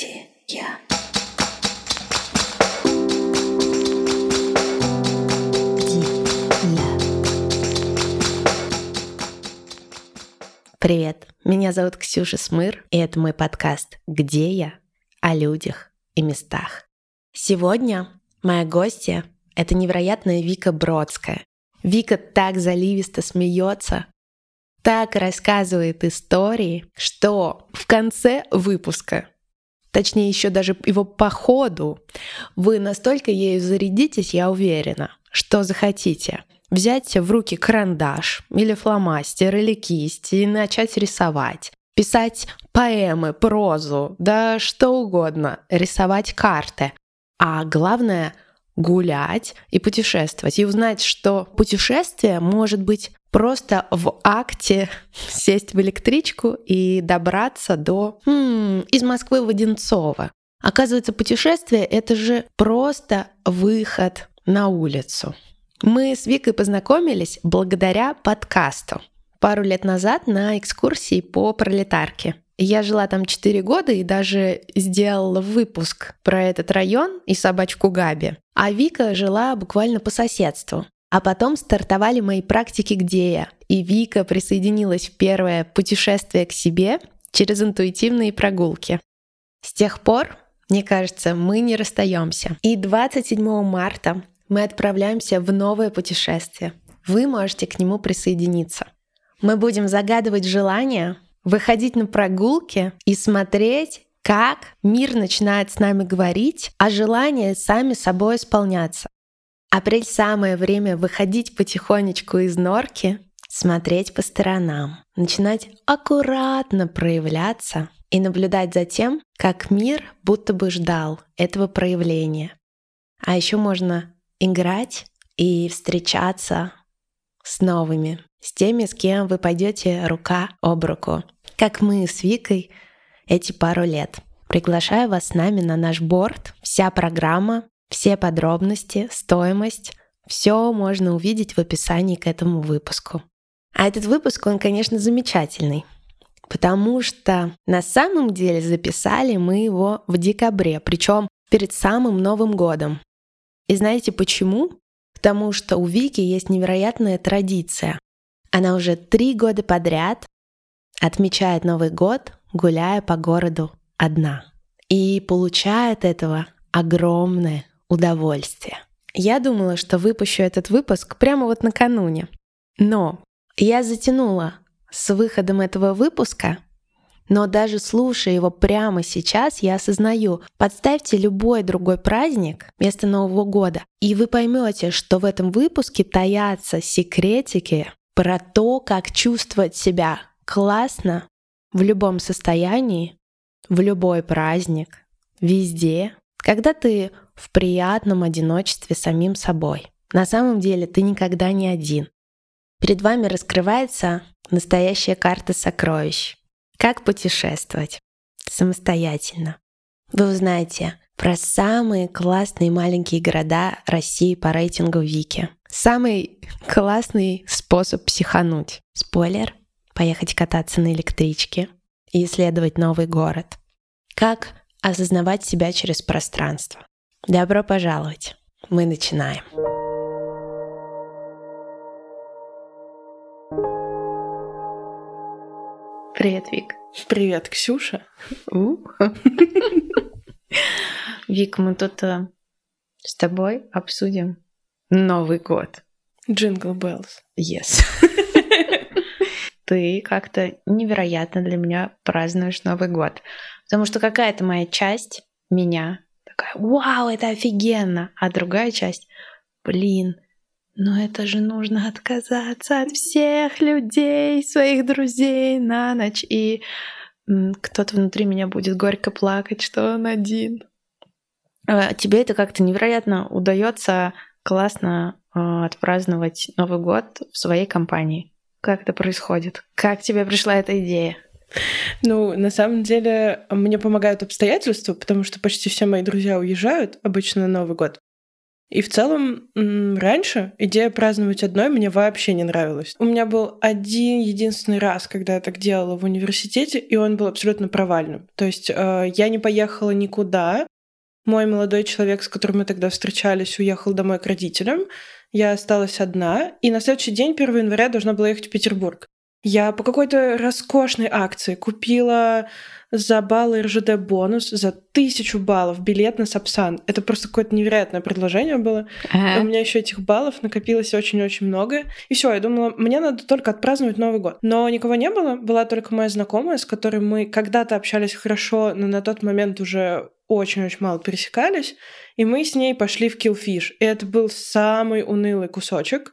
Где я? Привет, меня зовут Ксюша Смыр, и это мой подкаст «Где я?» о людях и местах. Сегодня моя гостья — это невероятная Вика Бродская. Вика так заливисто смеется, так рассказывает истории, что в конце выпуска, точнее еще даже его по ходу, вы настолько ею зарядитесь, я уверена, что захотите взять в руки карандаш или фломастер или кисть и начать рисовать. Писать поэмы, прозу, да что угодно, рисовать карты. А главное — гулять и путешествовать. И узнать, что путешествие может быть просто в акте сесть в электричку и добраться до... Хм, из Москвы в Одинцово. Оказывается, путешествие — это же просто выход на улицу. Мы с Викой познакомились благодаря подкасту. Пару лет назад на экскурсии по пролетарке. Я жила там 4 года и даже сделала выпуск про этот район и собачку Габи. А Вика жила буквально по соседству. А потом стартовали мои практики «Где я?», и Вика присоединилась в первое путешествие к себе через интуитивные прогулки. С тех пор, мне кажется, мы не расстаемся. И 27 марта мы отправляемся в новое путешествие. Вы можете к нему присоединиться. Мы будем загадывать желания, выходить на прогулки и смотреть, как мир начинает с нами говорить, а желания сами собой исполняться. Апрель — самое время выходить потихонечку из норки, смотреть по сторонам, начинать аккуратно проявляться и наблюдать за тем, как мир будто бы ждал этого проявления. А еще можно играть и встречаться с новыми, с теми, с кем вы пойдете рука об руку, как мы с Викой эти пару лет. Приглашаю вас с нами на наш борт. Вся программа, все подробности, стоимость, все можно увидеть в описании к этому выпуску. А этот выпуск, он, конечно, замечательный, потому что на самом деле записали мы его в декабре, причем перед самым Новым годом. И знаете почему? Потому что у Вики есть невероятная традиция. Она уже три года подряд отмечает Новый год, гуляя по городу одна. И получает этого огромное удовольствие. Я думала, что выпущу этот выпуск прямо вот накануне. Но я затянула с выходом этого выпуска но даже слушая его прямо сейчас, я осознаю, подставьте любой другой праздник вместо Нового года, и вы поймете, что в этом выпуске таятся секретики про то, как чувствовать себя классно в любом состоянии, в любой праздник, везде, когда ты в приятном одиночестве самим собой. На самом деле ты никогда не один. Перед вами раскрывается настоящая карта сокровищ. Как путешествовать самостоятельно. Вы узнаете про самые классные маленькие города России по рейтингу Вики. Самый классный способ психануть. Спойлер — поехать кататься на электричке и исследовать новый город. Как осознавать себя через пространство. Добро пожаловать! Мы начинаем. Привет, Вик. Привет, Ксюша. Вик, мы тут э, с тобой обсудим Новый год. Jingle Bells. Yes. Ты как-то невероятно для меня празднуешь Новый год. Потому что какая-то моя часть меня такая, вау, это офигенно. А другая часть, блин, но это же нужно отказаться от всех людей, своих друзей на ночь. И кто-то внутри меня будет горько плакать, что он один. А тебе это как-то невероятно удается классно э, отпраздновать Новый год в своей компании. Как это происходит? Как тебе пришла эта идея? Ну, на самом деле, мне помогают обстоятельства, потому что почти все мои друзья уезжают обычно на Новый год. И в целом раньше идея праздновать одной мне вообще не нравилась. У меня был один единственный раз, когда я так делала в университете, и он был абсолютно провальным. То есть э, я не поехала никуда. Мой молодой человек, с которым мы тогда встречались, уехал домой к родителям. Я осталась одна, и на следующий день, 1 января, должна была ехать в Петербург. Я по какой-то роскошной акции купила за баллы РЖД бонус за тысячу баллов билет на Сапсан. Это просто какое-то невероятное предложение было. Ага. У меня еще этих баллов накопилось очень-очень много. И все, я думала, мне надо только отпраздновать Новый год. Но никого не было. Была только моя знакомая, с которой мы когда-то общались хорошо, но на тот момент уже очень-очень мало пересекались. И мы с ней пошли в Killfish. И это был самый унылый кусочек.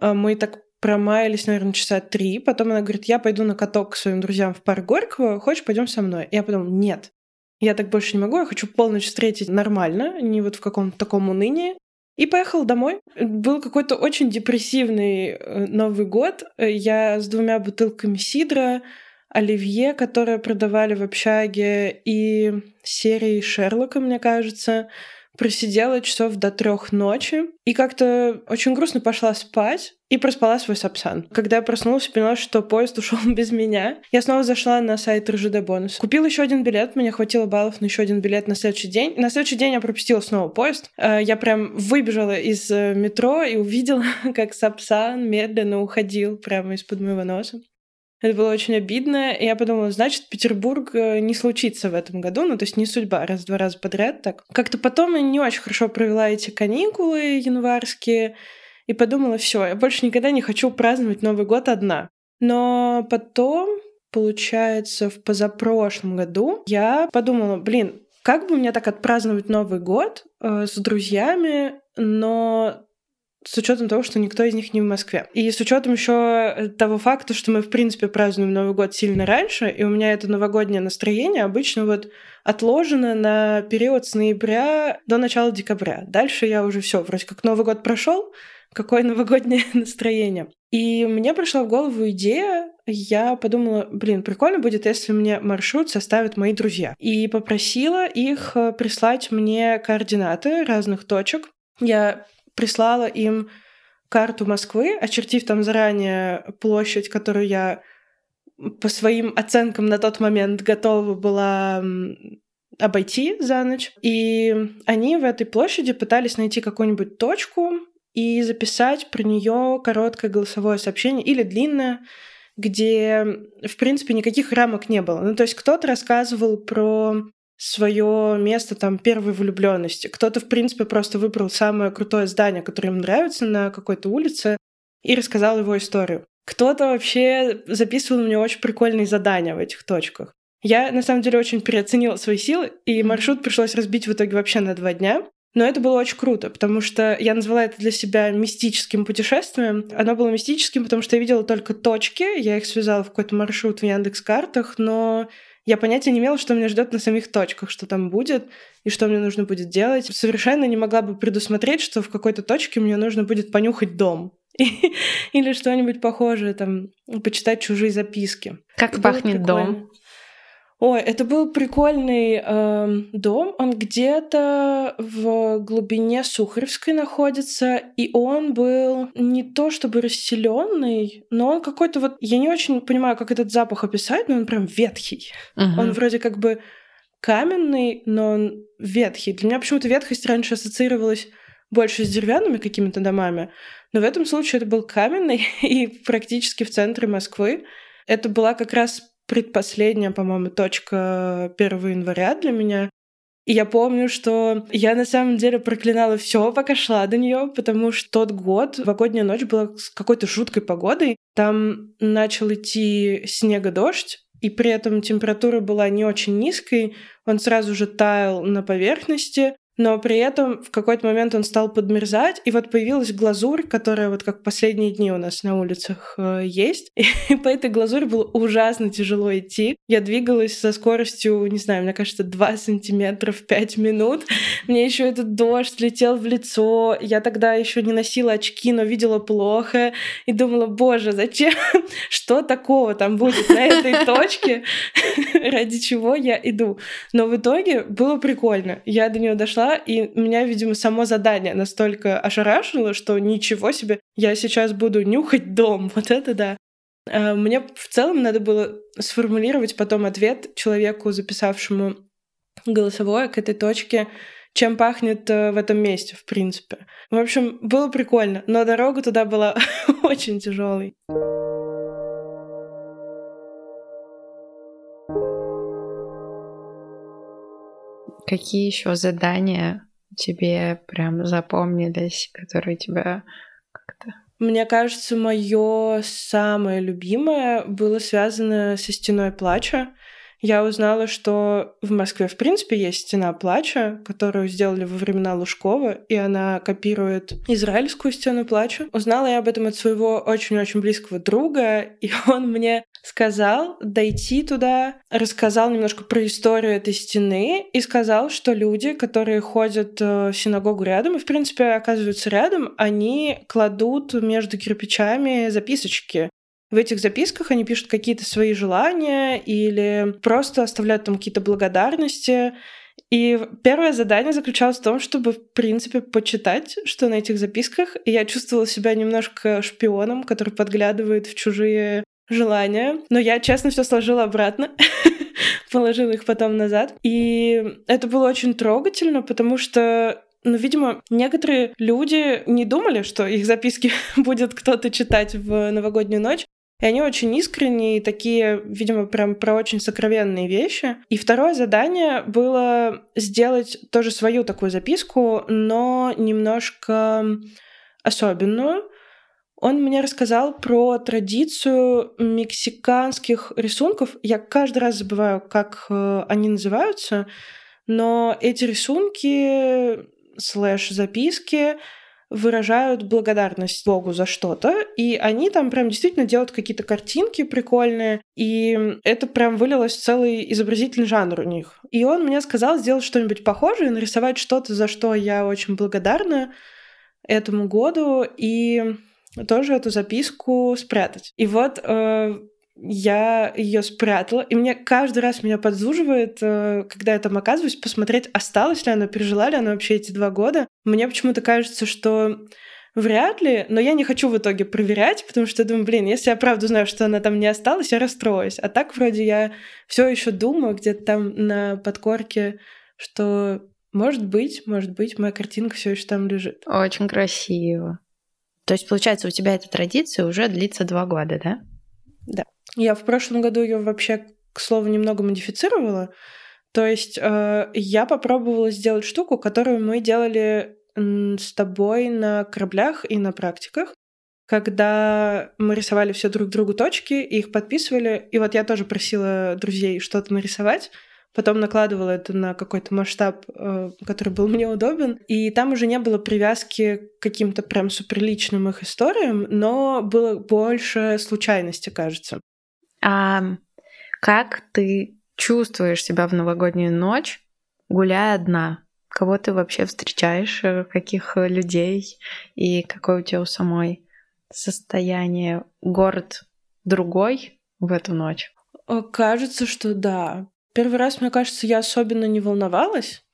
А, мы так промаялись, наверное, часа три. Потом она говорит, я пойду на каток к своим друзьям в парк Горького, хочешь, пойдем со мной? Я подумала, нет, я так больше не могу, я хочу полночь встретить нормально, не вот в каком-то таком унынии. И поехал домой. Был какой-то очень депрессивный э, Новый год. Я с двумя бутылками сидра, оливье, которые продавали в общаге, и серией Шерлока, мне кажется просидела часов до трех ночи и как-то очень грустно пошла спать и проспала свой сапсан. Когда я проснулась, поняла, что поезд ушел без меня. Я снова зашла на сайт РЖД бонус. Купила еще один билет, мне хватило баллов на еще один билет на следующий день. На следующий день я пропустила снова поезд. Э, я прям выбежала из э, метро и увидела, как сапсан медленно уходил прямо из-под моего носа. Это было очень обидно. И я подумала, значит, Петербург э, не случится в этом году. Ну, то есть не судьба, раз-два раза подряд так. Как-то потом я не очень хорошо провела эти каникулы январские. И подумала, все, я больше никогда не хочу праздновать Новый год одна. Но потом, получается, в позапрошлом году я подумала, блин, как бы мне так отпраздновать Новый год э, с друзьями, но с учетом того, что никто из них не в Москве. И с учетом еще э, того факта, что мы, в принципе, празднуем Новый год сильно раньше, и у меня это новогоднее настроение обычно вот отложено на период с ноября до начала декабря. Дальше я уже все, вроде как Новый год прошел, какое новогоднее настроение. И мне пришла в голову идея, я подумала, блин, прикольно будет, если мне маршрут составят мои друзья. И попросила их э, прислать мне координаты разных точек. Я прислала им карту Москвы, очертив там заранее площадь, которую я по своим оценкам на тот момент готова была обойти за ночь. И они в этой площади пытались найти какую-нибудь точку и записать про нее короткое голосовое сообщение или длинное, где, в принципе, никаких рамок не было. Ну, то есть кто-то рассказывал про свое место там первой влюбленности. Кто-то, в принципе, просто выбрал самое крутое здание, которое им нравится на какой-то улице, и рассказал его историю. Кто-то вообще записывал мне очень прикольные задания в этих точках. Я, на самом деле, очень переоценила свои силы, и маршрут пришлось разбить в итоге вообще на два дня. Но это было очень круто, потому что я назвала это для себя мистическим путешествием. Оно было мистическим, потому что я видела только точки, я их связала в какой-то маршрут в Яндекс-картах, но я понятия не имела, что меня ждет на самих точках, что там будет и что мне нужно будет делать. Совершенно не могла бы предусмотреть, что в какой-то точке мне нужно будет понюхать дом. Или что-нибудь похожее, там, почитать чужие записки. Как пахнет дом? Ой, это был прикольный э, дом. Он где-то в глубине Сухаревской находится, и он был не то чтобы расселенный, но он какой-то вот. Я не очень понимаю, как этот запах описать, но он прям ветхий. Uh-huh. Он вроде как бы каменный, но он ветхий. Для меня почему-то ветхость раньше ассоциировалась больше с деревянными какими-то домами, но в этом случае это был каменный и практически в центре Москвы. Это была как раз предпоследняя, по-моему, точка 1 января для меня. И я помню, что я на самом деле проклинала все, пока шла до нее, потому что тот год, новогодняя ночь была с какой-то жуткой погодой. Там начал идти снега-дождь, и при этом температура была не очень низкой, он сразу же таял на поверхности, но при этом в какой-то момент он стал подмерзать, и вот появилась глазурь, которая вот как последние дни у нас на улицах э, есть. И по этой глазури было ужасно тяжело идти. Я двигалась со скоростью, не знаю, мне кажется, 2 сантиметра в 5 минут. Мне еще этот дождь летел в лицо. Я тогда еще не носила очки, но видела плохо. И думала, боже, зачем? Что такого там будет на этой точке? Ради чего я иду? Но в итоге было прикольно. Я до нее дошла, и меня, видимо, само задание настолько ошарашило, что ничего себе, я сейчас буду нюхать дом. Вот это да. А, мне в целом надо было сформулировать потом ответ человеку, записавшему голосовое к этой точке, чем пахнет э, в этом месте, в принципе. В общем, было прикольно, но дорога туда была очень тяжелой. Какие еще задания тебе прям запомнились, которые тебя как-то мне кажется, мое самое любимое было связано со стеной плача я узнала, что в Москве, в принципе, есть стена плача, которую сделали во времена Лужкова, и она копирует израильскую стену плача. Узнала я об этом от своего очень-очень близкого друга, и он мне сказал дойти туда, рассказал немножко про историю этой стены и сказал, что люди, которые ходят э, в синагогу рядом и, в принципе, оказываются рядом, они кладут между кирпичами записочки в этих записках они пишут какие-то свои желания или просто оставляют там какие-то благодарности. И первое задание заключалось в том, чтобы, в принципе, почитать, что на этих записках. И я чувствовала себя немножко шпионом, который подглядывает в чужие желания. Но я, честно, все сложила обратно. положила их потом назад. И это было очень трогательно, потому что ну, видимо, некоторые люди не думали, что их записки будет кто-то читать в новогоднюю ночь, и они очень искренние, такие, видимо, прям про очень сокровенные вещи. И второе задание было сделать тоже свою такую записку, но немножко особенную. Он мне рассказал про традицию мексиканских рисунков. Я каждый раз забываю, как э, они называются, но эти рисунки слэш записки выражают благодарность Богу за что-то, и они там прям действительно делают какие-то картинки прикольные, и это прям вылилось в целый изобразительный жанр у них. И он мне сказал сделать что-нибудь похожее, нарисовать что-то, за что я очень благодарна этому году, и тоже эту записку спрятать. И вот э, я ее спрятала, и мне каждый раз меня подзуживает, э, когда я там оказываюсь, посмотреть, осталось ли она, пережила ли она вообще эти два года. Мне почему-то кажется, что вряд ли, но я не хочу в итоге проверять, потому что думаю, блин, если я правда знаю, что она там не осталась, я расстроюсь. А так вроде я все еще думаю где-то там на подкорке, что может быть, может быть, моя картинка все еще там лежит. Очень красиво. То есть, получается, у тебя эта традиция уже длится два года, да? Да. Я в прошлом году ее вообще, к слову, немного модифицировала. То есть э, я попробовала сделать штуку, которую мы делали с тобой на кораблях и на практиках, когда мы рисовали все друг другу точки, и их подписывали. И вот я тоже просила друзей что-то нарисовать, потом накладывала это на какой-то масштаб, э, который был мне удобен. И там уже не было привязки к каким-то прям суперличным их историям, но было больше случайности, кажется. А как ты чувствуешь себя в новогоднюю ночь, гуляя одна? Кого ты вообще встречаешь, э, каких людей и какое у тебя у самой состояние? Город другой в эту ночь? Э, кажется, что да. Первый раз, мне кажется, я особенно не волновалась.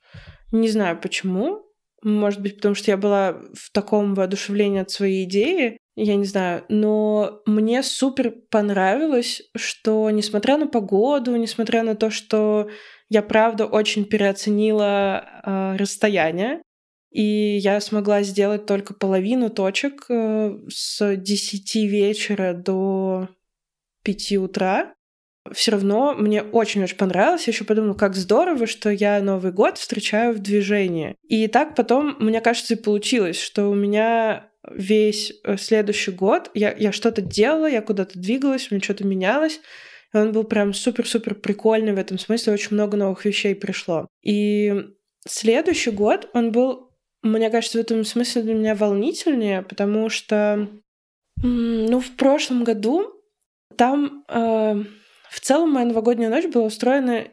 Не знаю почему. Может быть, потому что я была в таком воодушевлении от своей идеи, я не знаю, но мне супер понравилось, что несмотря на погоду, несмотря на то, что я правда очень переоценила э, расстояние, и я смогла сделать только половину точек э, с 10 вечера до 5 утра. Все равно мне очень-очень понравилось. Я еще подумала, как здорово, что я Новый год встречаю в движении. И так потом, мне кажется, и получилось, что у меня весь э, следующий год я, я что-то делала, я куда-то двигалась, у меня что-то менялось. И он был прям супер-супер прикольный в этом смысле, очень много новых вещей пришло. И следующий год, он был, мне кажется, в этом смысле для меня волнительнее, потому что, ну, в прошлом году там э, в целом моя новогодняя ночь была устроена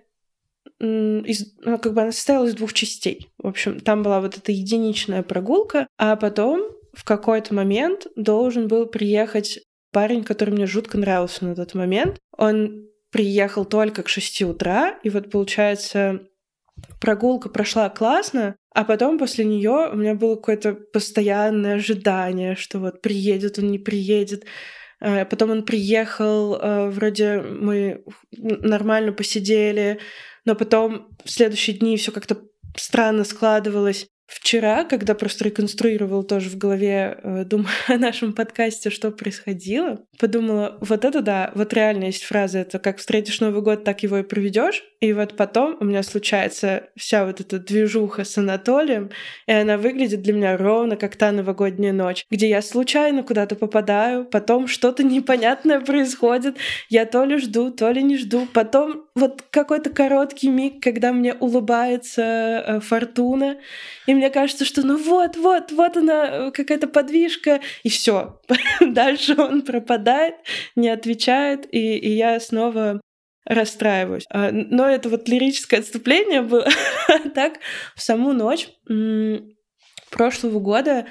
из, ну, как бы она состояла из двух частей. В общем, там была вот эта единичная прогулка, а потом в какой-то момент должен был приехать парень, который мне жутко нравился на тот момент. Он приехал только к 6 утра, и вот получается прогулка прошла классно, а потом после нее у меня было какое-то постоянное ожидание, что вот приедет он, не приедет. Э, потом он приехал, э, вроде мы нормально посидели, но потом в следующие дни все как-то странно складывалось. Вчера, когда просто реконструировал тоже в голове, э, думая о нашем подкасте, что происходило, подумала, вот это да, вот реально есть фраза, это как встретишь Новый год, так его и проведешь. И вот потом у меня случается вся вот эта движуха с Анатолием, и она выглядит для меня ровно как та новогодняя ночь, где я случайно куда-то попадаю, потом что-то непонятное происходит, я то ли жду, то ли не жду, потом вот какой-то короткий миг, когда мне улыбается э, фортуна, и мне кажется, что ну вот, вот, вот она, э, какая-то подвижка, и все. Дальше он пропадает, не отвечает, и, и я снова расстраиваюсь. А, но это вот лирическое отступление было. так, в саму ночь прошлого года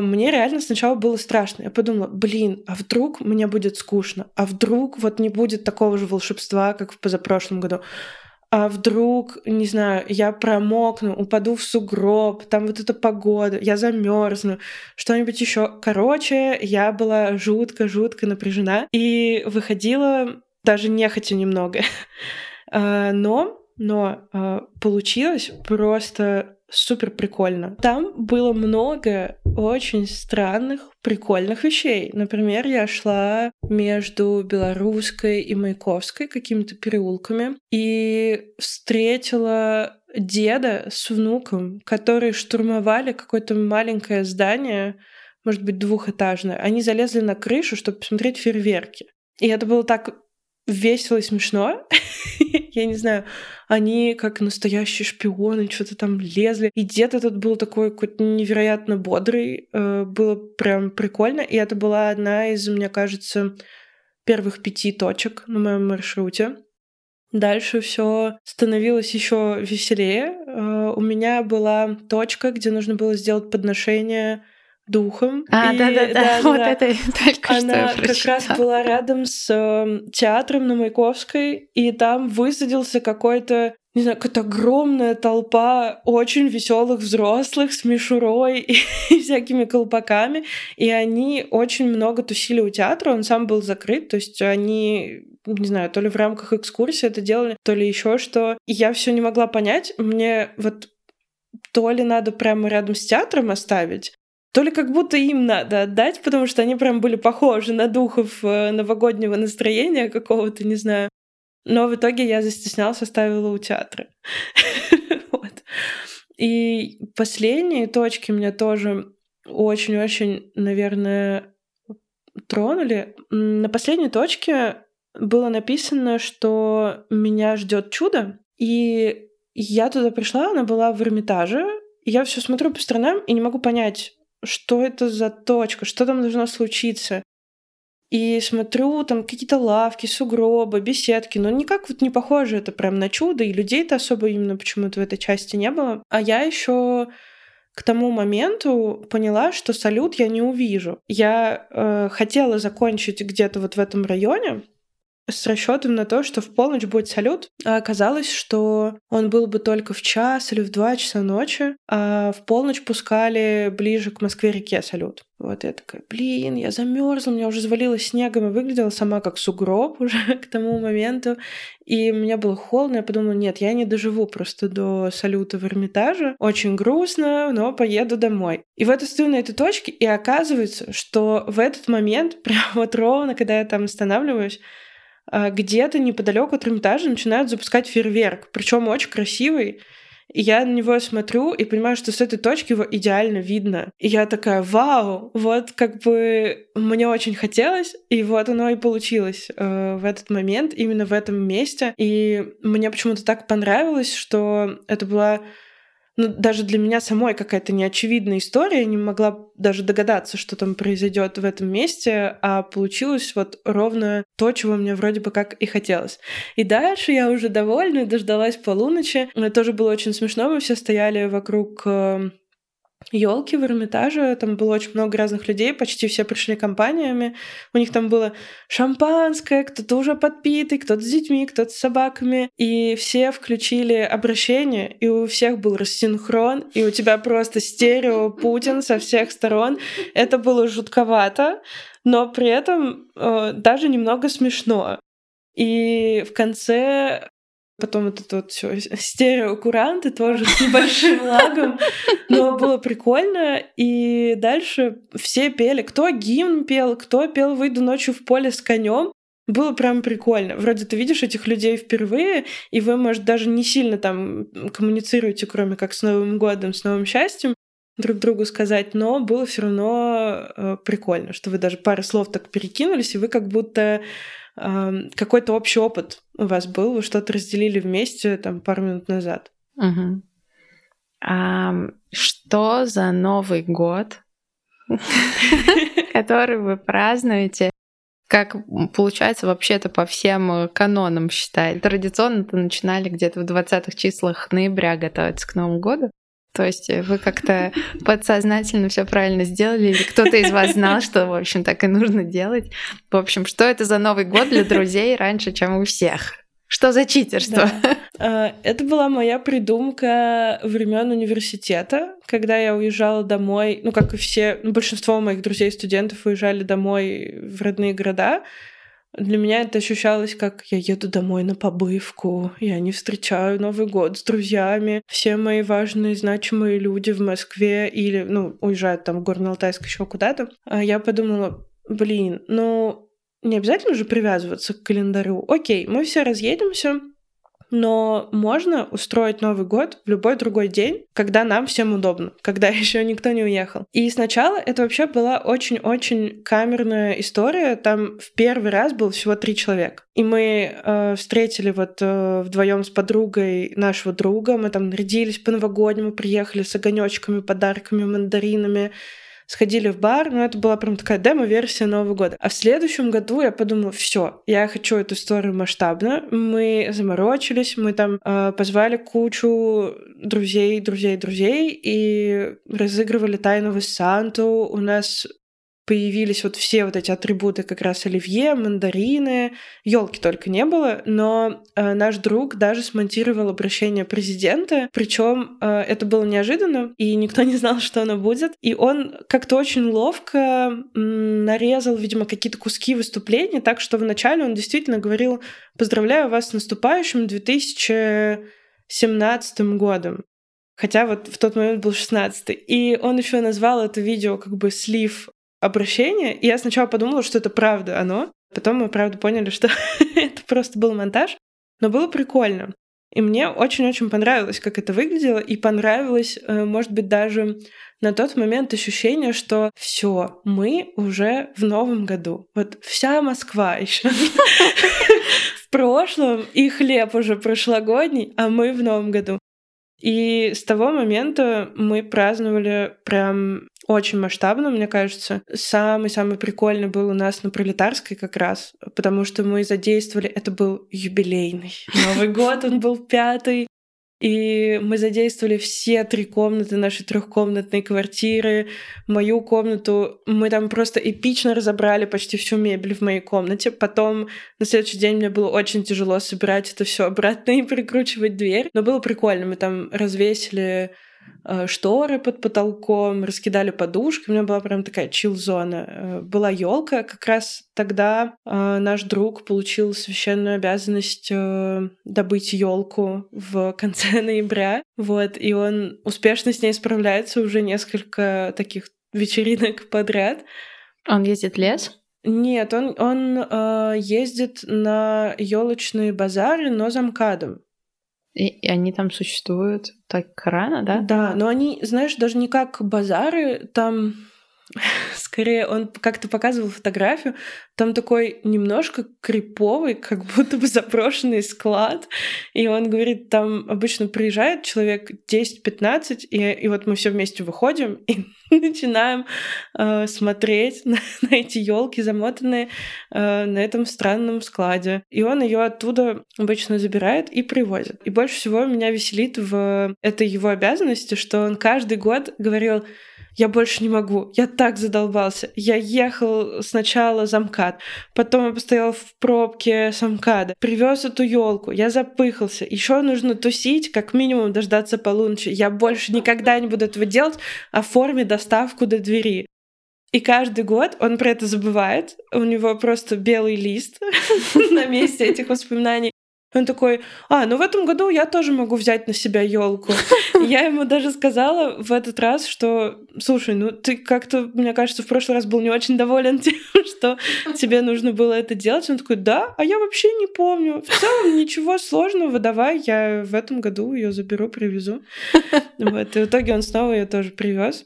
мне реально сначала было страшно. Я подумала, блин, а вдруг мне будет скучно? А вдруг вот не будет такого же волшебства, как в позапрошлом году? а вдруг, не знаю, я промокну, упаду в сугроб, там вот эта погода, я замерзну, что-нибудь еще. Короче, я была жутко-жутко напряжена и выходила даже нехотя немного. А, но, но а, получилось просто супер прикольно. Там было много очень странных, прикольных вещей. Например, я шла между Белорусской и Маяковской какими-то переулками и встретила деда с внуком, которые штурмовали какое-то маленькое здание, может быть, двухэтажное. Они залезли на крышу, чтобы посмотреть фейерверки. И это было так весело и смешно. Я не знаю, они как настоящие шпионы что-то там лезли. И дед этот был такой какой-то невероятно бодрый. Э, было прям прикольно. И это была одна из, мне кажется, первых пяти точек на моем маршруте. Дальше все становилось еще веселее. Э, у меня была точка, где нужно было сделать подношение духом. А, да-да-да, вот да. это только Она что я как раз была рядом с э, театром на Маяковской, и там высадился какой-то не знаю, какая-то огромная толпа очень веселых взрослых с мишурой и, и всякими колпаками. И они очень много тусили у театра, он сам был закрыт, то есть они не знаю, то ли в рамках экскурсии это делали, то ли еще что. И я все не могла понять. Мне вот то ли надо прямо рядом с театром оставить, то ли как будто им надо отдать, потому что они прям были похожи на духов э, новогоднего настроения какого-то, не знаю. Но в итоге я застеснялась, оставила у театра. И последние точки меня тоже очень-очень, наверное, тронули. На последней точке было написано, что меня ждет чудо, и я туда пришла, она была в Эрмитаже, я все смотрю по сторонам и не могу понять, что это за точка, что там должно случиться. И смотрю, там какие-то лавки, сугробы, беседки, но никак вот не похоже это прям на чудо, и людей-то особо именно почему-то в этой части не было. А я еще к тому моменту поняла, что салют я не увижу. Я э, хотела закончить где-то вот в этом районе, с расчетом на то, что в полночь будет салют, а оказалось, что он был бы только в час или в два часа ночи, а в полночь пускали ближе к Москве-реке салют. Вот я такая, блин, я замерзла, меня уже завалило снегом и выглядела сама как сугроб уже к тому моменту. И мне было холодно, я подумала, нет, я не доживу просто до салюта в Эрмитаже. Очень грустно, но поеду домой. И вот я стою на этой точке, и оказывается, что в этот момент, прям вот ровно, когда я там останавливаюсь, где-то неподалеку от Эрмитажа начинают запускать фейерверк, причем очень красивый. И я на него смотрю и понимаю, что с этой точки его идеально видно. И я такая, вау, вот как бы мне очень хотелось, и вот оно и получилось э, в этот момент, именно в этом месте. И мне почему-то так понравилось, что это была ну, даже для меня самой какая-то неочевидная история, я не могла даже догадаться, что там произойдет в этом месте, а получилось вот ровно то, чего мне вроде бы как и хотелось. И дальше я уже довольна, дождалась полуночи. Это тоже было очень смешно, мы все стояли вокруг э, елки в Эрмитаже, там было очень много разных людей, почти все пришли компаниями. У них там было шампанское, кто-то уже подпитый, кто-то с детьми, кто-то с собаками. И все включили обращение, и у всех был рассинхрон, и у тебя просто стерео Путин со всех сторон. Это было жутковато, но при этом э, даже немного смешно. И в конце Потом вот это вот все стереокуранты тоже с небольшим лагом. Но было прикольно. И дальше все пели. Кто гимн пел, кто пел «Выйду ночью в поле с конем». Было прям прикольно. Вроде ты видишь этих людей впервые, и вы, может, даже не сильно там коммуницируете, кроме как с Новым годом, с новым счастьем, друг другу сказать, но было все равно э, прикольно, что вы даже пару слов так перекинулись, и вы как будто какой-то общий опыт у вас был, вы что-то разделили вместе там пару минут назад. Угу. А, что за Новый год, который вы празднуете? Как получается вообще-то по всем канонам считать? Традиционно-то начинали где-то в 20-х числах ноября готовиться к Новому году. То есть вы как-то подсознательно все правильно сделали, или кто-то из вас знал, что, в общем, так и нужно делать. В общем, что это за Новый год для друзей раньше, чем у всех? Что за читерство? Да. А, это была моя придумка времен университета, когда я уезжала домой, ну, как и все, ну, большинство моих друзей-студентов уезжали домой в родные города. Для меня это ощущалось как я еду домой на побывку, я не встречаю Новый год с друзьями, все мои важные, значимые люди в Москве или, ну, уезжают там в Горно-Алтайск еще куда-то. А я подумала, блин, ну, не обязательно же привязываться к календарю. Окей, мы все разъедемся, но можно устроить Новый год в любой другой день, когда нам всем удобно, когда еще никто не уехал. И сначала это вообще была очень-очень камерная история. Там в первый раз было всего три человека. И мы э, встретили вот э, вдвоем с подругой нашего друга. Мы там нарядились по-новогоднему, приехали с огонечками, подарками, мандаринами сходили в бар, но это была прям такая демо-версия Нового года. А в следующем году я подумала, все, я хочу эту историю масштабно. Мы заморочились, мы там э, позвали кучу друзей, друзей, друзей и разыгрывали тайного Санту. У нас появились вот все вот эти атрибуты как раз оливье, мандарины, елки только не было, но э, наш друг даже смонтировал обращение президента, причем э, это было неожиданно, и никто не знал, что оно будет, и он как-то очень ловко нарезал, видимо, какие-то куски выступления, так что вначале он действительно говорил «Поздравляю вас с наступающим 2017 годом». Хотя вот в тот момент был 16 И он еще назвал это видео как бы слив обращение, и я сначала подумала, что это правда оно. Потом мы, правда, поняли, что это просто был монтаж. Но было прикольно. И мне очень-очень понравилось, как это выглядело, и понравилось, э, может быть, даже на тот момент ощущение, что все, мы уже в новом году. Вот вся Москва еще в прошлом, и хлеб уже прошлогодний, а мы в новом году. И с того момента мы праздновали прям очень масштабно, мне кажется. Самый-самый прикольный был у нас на Пролетарской как раз, потому что мы задействовали... Это был юбилейный Новый год, он был пятый. И мы задействовали все три комнаты нашей трехкомнатной квартиры, мою комнату. Мы там просто эпично разобрали почти всю мебель в моей комнате. Потом на следующий день мне было очень тяжело собирать это все обратно и прикручивать дверь. Но было прикольно. Мы там развесили шторы под потолком, раскидали подушки. У меня была прям такая чил-зона. Э, была елка. Как раз тогда э, наш друг получил священную обязанность добыть елку в конце ноября. Вот, и он успешно с ней справляется уже несколько таких вечеринок подряд. Он ездит в лес? Нет, он, он э, ездит на елочные базары, но за МКАДом. И, и они там существуют так рано, да? Да, но они, знаешь, даже не как базары, там Скорее, он как-то показывал фотографию, там такой немножко криповый, как будто бы заброшенный склад. И он говорит, там обычно приезжает человек 10-15, и, и вот мы все вместе выходим и начинаем э, смотреть на, на эти елки замотанные э, на этом странном складе. И он ее оттуда обычно забирает и привозит. И больше всего меня веселит в этой его обязанности, что он каждый год говорил, я больше не могу, я так задолбался. Я ехал сначала за МКАД, потом я постоял в пробке с МКАДа, привез эту елку, я запыхался. Еще нужно тусить, как минимум дождаться полуночи. Я больше никогда не буду этого делать, оформи доставку до двери. И каждый год он про это забывает. У него просто белый лист на месте этих воспоминаний. Он такой, а, ну в этом году я тоже могу взять на себя елку. Я ему даже сказала в этот раз, что, слушай, ну ты как-то, мне кажется, в прошлый раз был не очень доволен тем, что тебе нужно было это делать. Он такой, да, а я вообще не помню. В целом ничего сложного, давай, я в этом году ее заберу, привезу. Вот, и в итоге он снова ее тоже привез.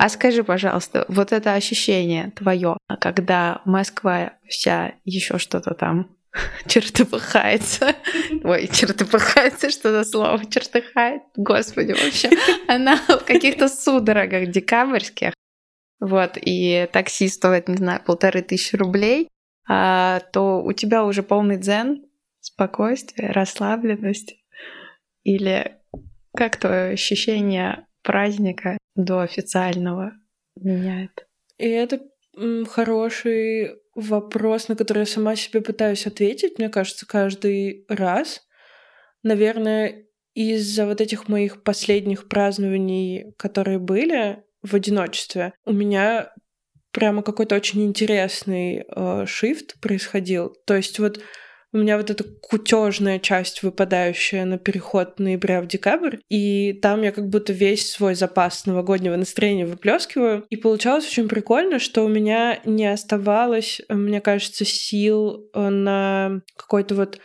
А скажи, пожалуйста, вот это ощущение твое, когда Москва вся еще что-то там чертыхается. Ой, чертыхается, что за слово? Чертыхает. Господи, вообще. Она в каких-то судорогах декабрьских. Вот, и такси стоит, не знаю, полторы тысячи рублей, а, то у тебя уже полный дзен, спокойствие, расслабленность. Или как твое ощущение праздника до официального меняет? И это хороший вопрос, на который я сама себе пытаюсь ответить, мне кажется, каждый раз. Наверное, из-за вот этих моих последних празднований, которые были в одиночестве, у меня прямо какой-то очень интересный э, шифт происходил. То есть вот у меня вот эта кутежная часть, выпадающая на переход ноября в декабрь, и там я как будто весь свой запас новогоднего настроения выплескиваю. И получалось очень прикольно, что у меня не оставалось, мне кажется, сил э, на какой-то вот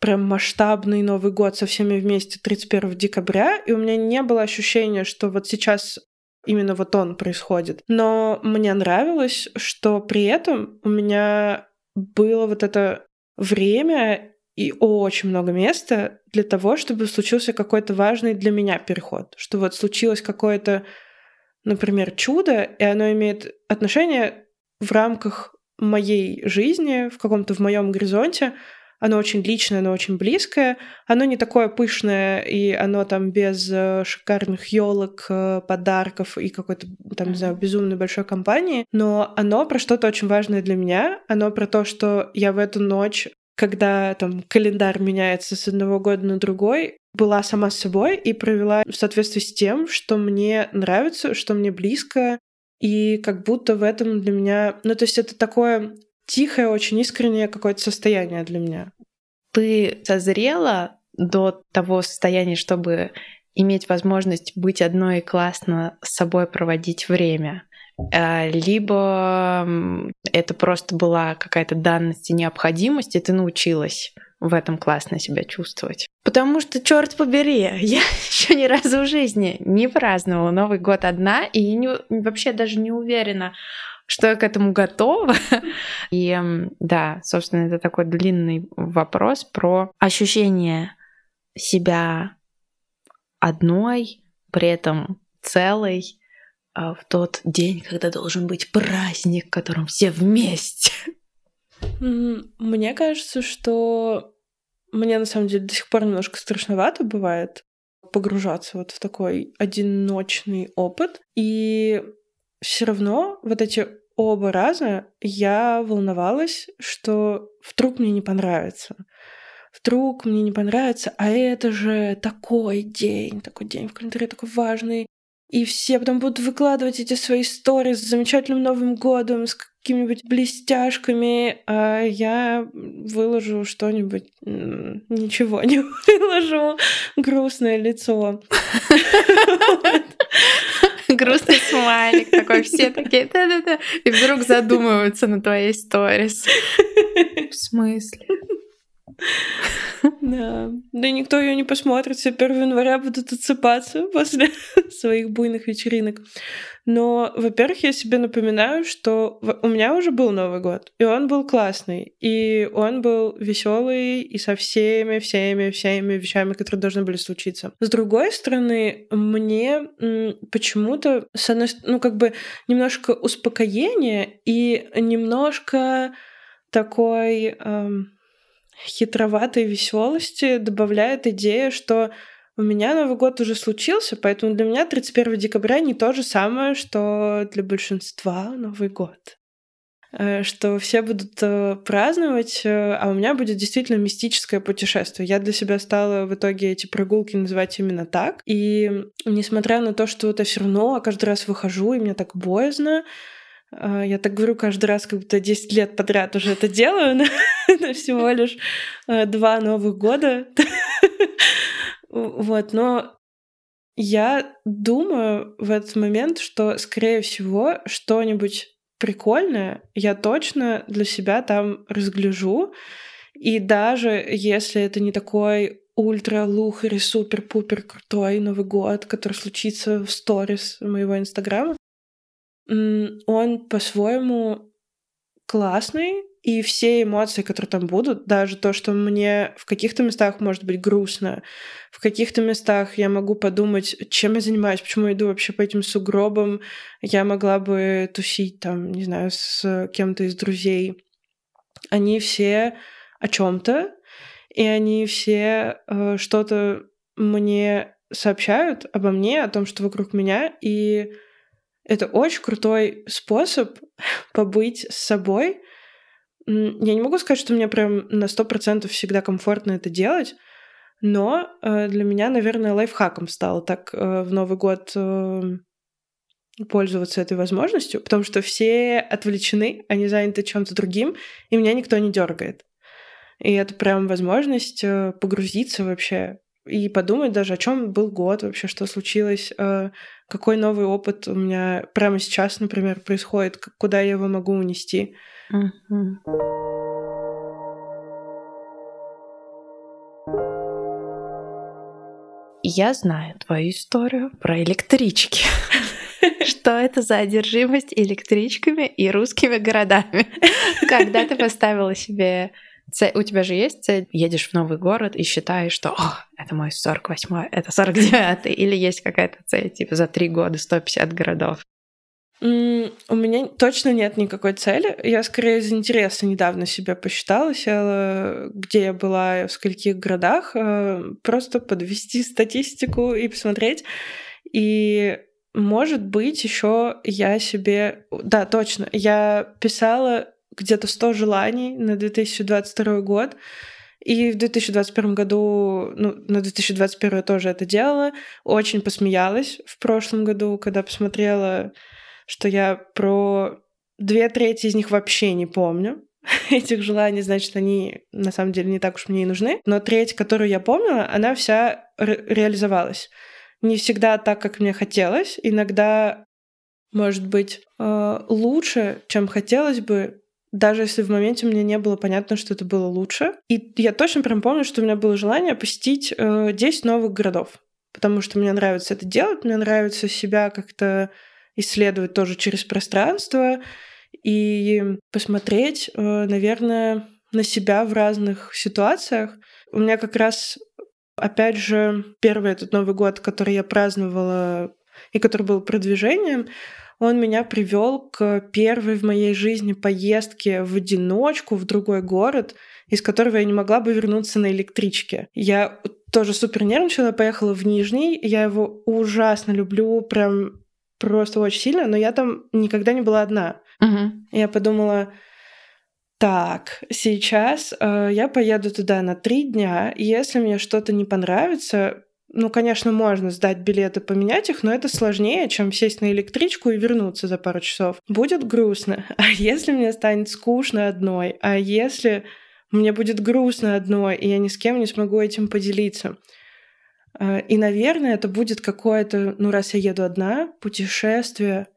прям масштабный Новый год со всеми вместе 31 декабря, и у меня не было ощущения, что вот сейчас именно вот он происходит. Но мне нравилось, что при этом у меня было вот это время и очень много места для того, чтобы случился какой-то важный для меня переход. Что вот случилось какое-то, например, чудо, и оно имеет отношение в рамках моей жизни, в каком-то в моем горизонте, оно очень личное, оно очень близкое, оно не такое пышное, и оно там без э, шикарных елок, э, подарков и какой-то там, не знаю, безумной большой компании, но оно про что-то очень важное для меня, оно про то, что я в эту ночь когда там календарь меняется с одного года на другой, была сама с собой и провела в соответствии с тем, что мне нравится, что мне близко, и как будто в этом для меня... Ну, то есть это такое тихое, очень искреннее какое-то состояние для меня. Ты созрела до того состояния, чтобы иметь возможность быть одной и классно с собой проводить время? А, либо это просто была какая-то данность и необходимость, и ты научилась в этом классно себя чувствовать. Потому что, черт побери, я еще ни разу в жизни не праздновала Новый год одна, и не, вообще даже не уверена, что я к этому готова. И да, собственно, это такой длинный вопрос про ощущение себя одной, при этом целой, а, в тот день, когда должен быть праздник, в котором все вместе. Мне кажется, что мне на самом деле до сих пор немножко страшновато бывает погружаться вот в такой одиночный опыт. И все равно вот эти оба раза я волновалась, что вдруг мне не понравится. Вдруг мне не понравится, а это же такой день, такой день в календаре, такой важный. И все потом будут выкладывать эти свои истории с замечательным Новым годом, с какими-нибудь блестяшками, а я выложу что-нибудь, ничего не выложу, грустное лицо. Грустный смайлик такой, все такие, да-да-да, и вдруг задумываются на твоей сторис. В смысле? Да. Да никто ее не посмотрит, все 1 января будут отсыпаться после своих буйных вечеринок. Но, во-первых, я себе напоминаю, что у меня уже был Новый год, и он был классный, и он был веселый и со всеми, всеми, всеми вещами, которые должны были случиться. С другой стороны, мне почему-то, ну, как бы немножко успокоения и немножко такой эм, хитроватой веселости добавляет идея, что у меня Новый год уже случился, поэтому для меня 31 декабря не то же самое, что для большинства Новый год. Э, что все будут э, праздновать, э, а у меня будет действительно мистическое путешествие. Я для себя стала в итоге эти прогулки называть именно так. И несмотря на то, что это все равно, каждый раз выхожу, и мне так боязно, я так говорю каждый раз, как будто 10 лет подряд уже это делаю, но всего лишь два новых года. Вот, но я думаю в этот момент, что, скорее всего, что-нибудь прикольное я точно для себя там разгляжу. И даже если это не такой ультра лухари супер пупер крутой Новый год, который случится в сторис моего инстаграма, он по-своему классный, и все эмоции, которые там будут, даже то, что мне в каких-то местах может быть грустно, в каких-то местах я могу подумать, чем я занимаюсь, почему я иду вообще по этим сугробам, я могла бы тусить там, не знаю, с кем-то из друзей. Они все о чем-то, и они все э, что-то мне сообщают обо мне, о том, что вокруг меня, и это очень крутой способ побыть с собой, я не могу сказать, что мне прям на сто процентов всегда комфортно это делать, но э, для меня, наверное, лайфхаком стало так э, в Новый год э, пользоваться этой возможностью, потому что все отвлечены, они заняты чем-то другим, и меня никто не дергает. И это прям возможность погрузиться вообще и подумать даже, о чем был год вообще, что случилось, какой новый опыт у меня прямо сейчас, например, происходит, куда я его могу унести. Я знаю твою историю про электрички. Что это за одержимость электричками и русскими городами? Когда ты поставила себе цель, у тебя же есть цель, едешь в новый город и считаешь, что О, это мой 48-й, это 49-й, или есть какая-то цель, типа за три года 150 городов? У меня точно нет никакой цели. Я скорее из интереса недавно себя посчитала, села, где я была, в скольких городах, э, просто подвести статистику и посмотреть. И может быть, еще я себе... Да, точно. Я писала где-то 100 желаний на 2022 год. И в 2021 году, ну, на 2021 я тоже это делала. Очень посмеялась в прошлом году, когда посмотрела что я про две трети из них вообще не помню. Этих желаний, значит, они на самом деле не так уж мне и нужны. Но треть, которую я помнила, она вся ре- реализовалась. Не всегда так, как мне хотелось. Иногда, может быть, э, лучше, чем хотелось бы, даже если в моменте мне не было понятно, что это было лучше. И я точно прям помню, что у меня было желание посетить э, 10 новых городов. Потому что мне нравится это делать, мне нравится себя как-то исследовать тоже через пространство и посмотреть, э, наверное, на себя в разных ситуациях. У меня как раз, опять же, первый этот Новый год, который я праздновала и который был продвижением, он меня привел к первой в моей жизни поездке в одиночку в другой город, из которого я не могла бы вернуться на электричке. Я тоже супер нервничала, поехала в Нижний, я его ужасно люблю, прям просто очень сильно, но я там никогда не была одна. Угу. Я подумала, так, сейчас э, я поеду туда на три дня, если мне что-то не понравится, ну, конечно, можно сдать билеты, поменять их, но это сложнее, чем сесть на электричку и вернуться за пару часов. Будет грустно. А если мне станет скучно одной? А если мне будет грустно одной, и я ни с кем не смогу этим поделиться? Э, и, наверное, это будет какое-то, ну, раз я еду одна, путешествие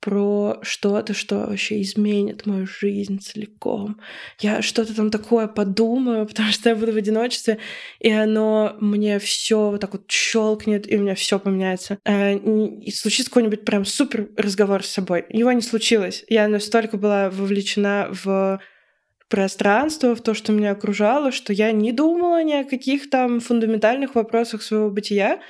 про что-то, что вообще изменит мою жизнь целиком. Я что-то там такое подумаю, потому что я буду в одиночестве, и оно мне все вот так вот щелкнет, и у меня все поменяется. Э, и случится какой-нибудь прям супер разговор с собой. Его не случилось. Я настолько была вовлечена в пространство, в то, что меня окружало, что я не думала ни о каких там фундаментальных вопросах своего бытия.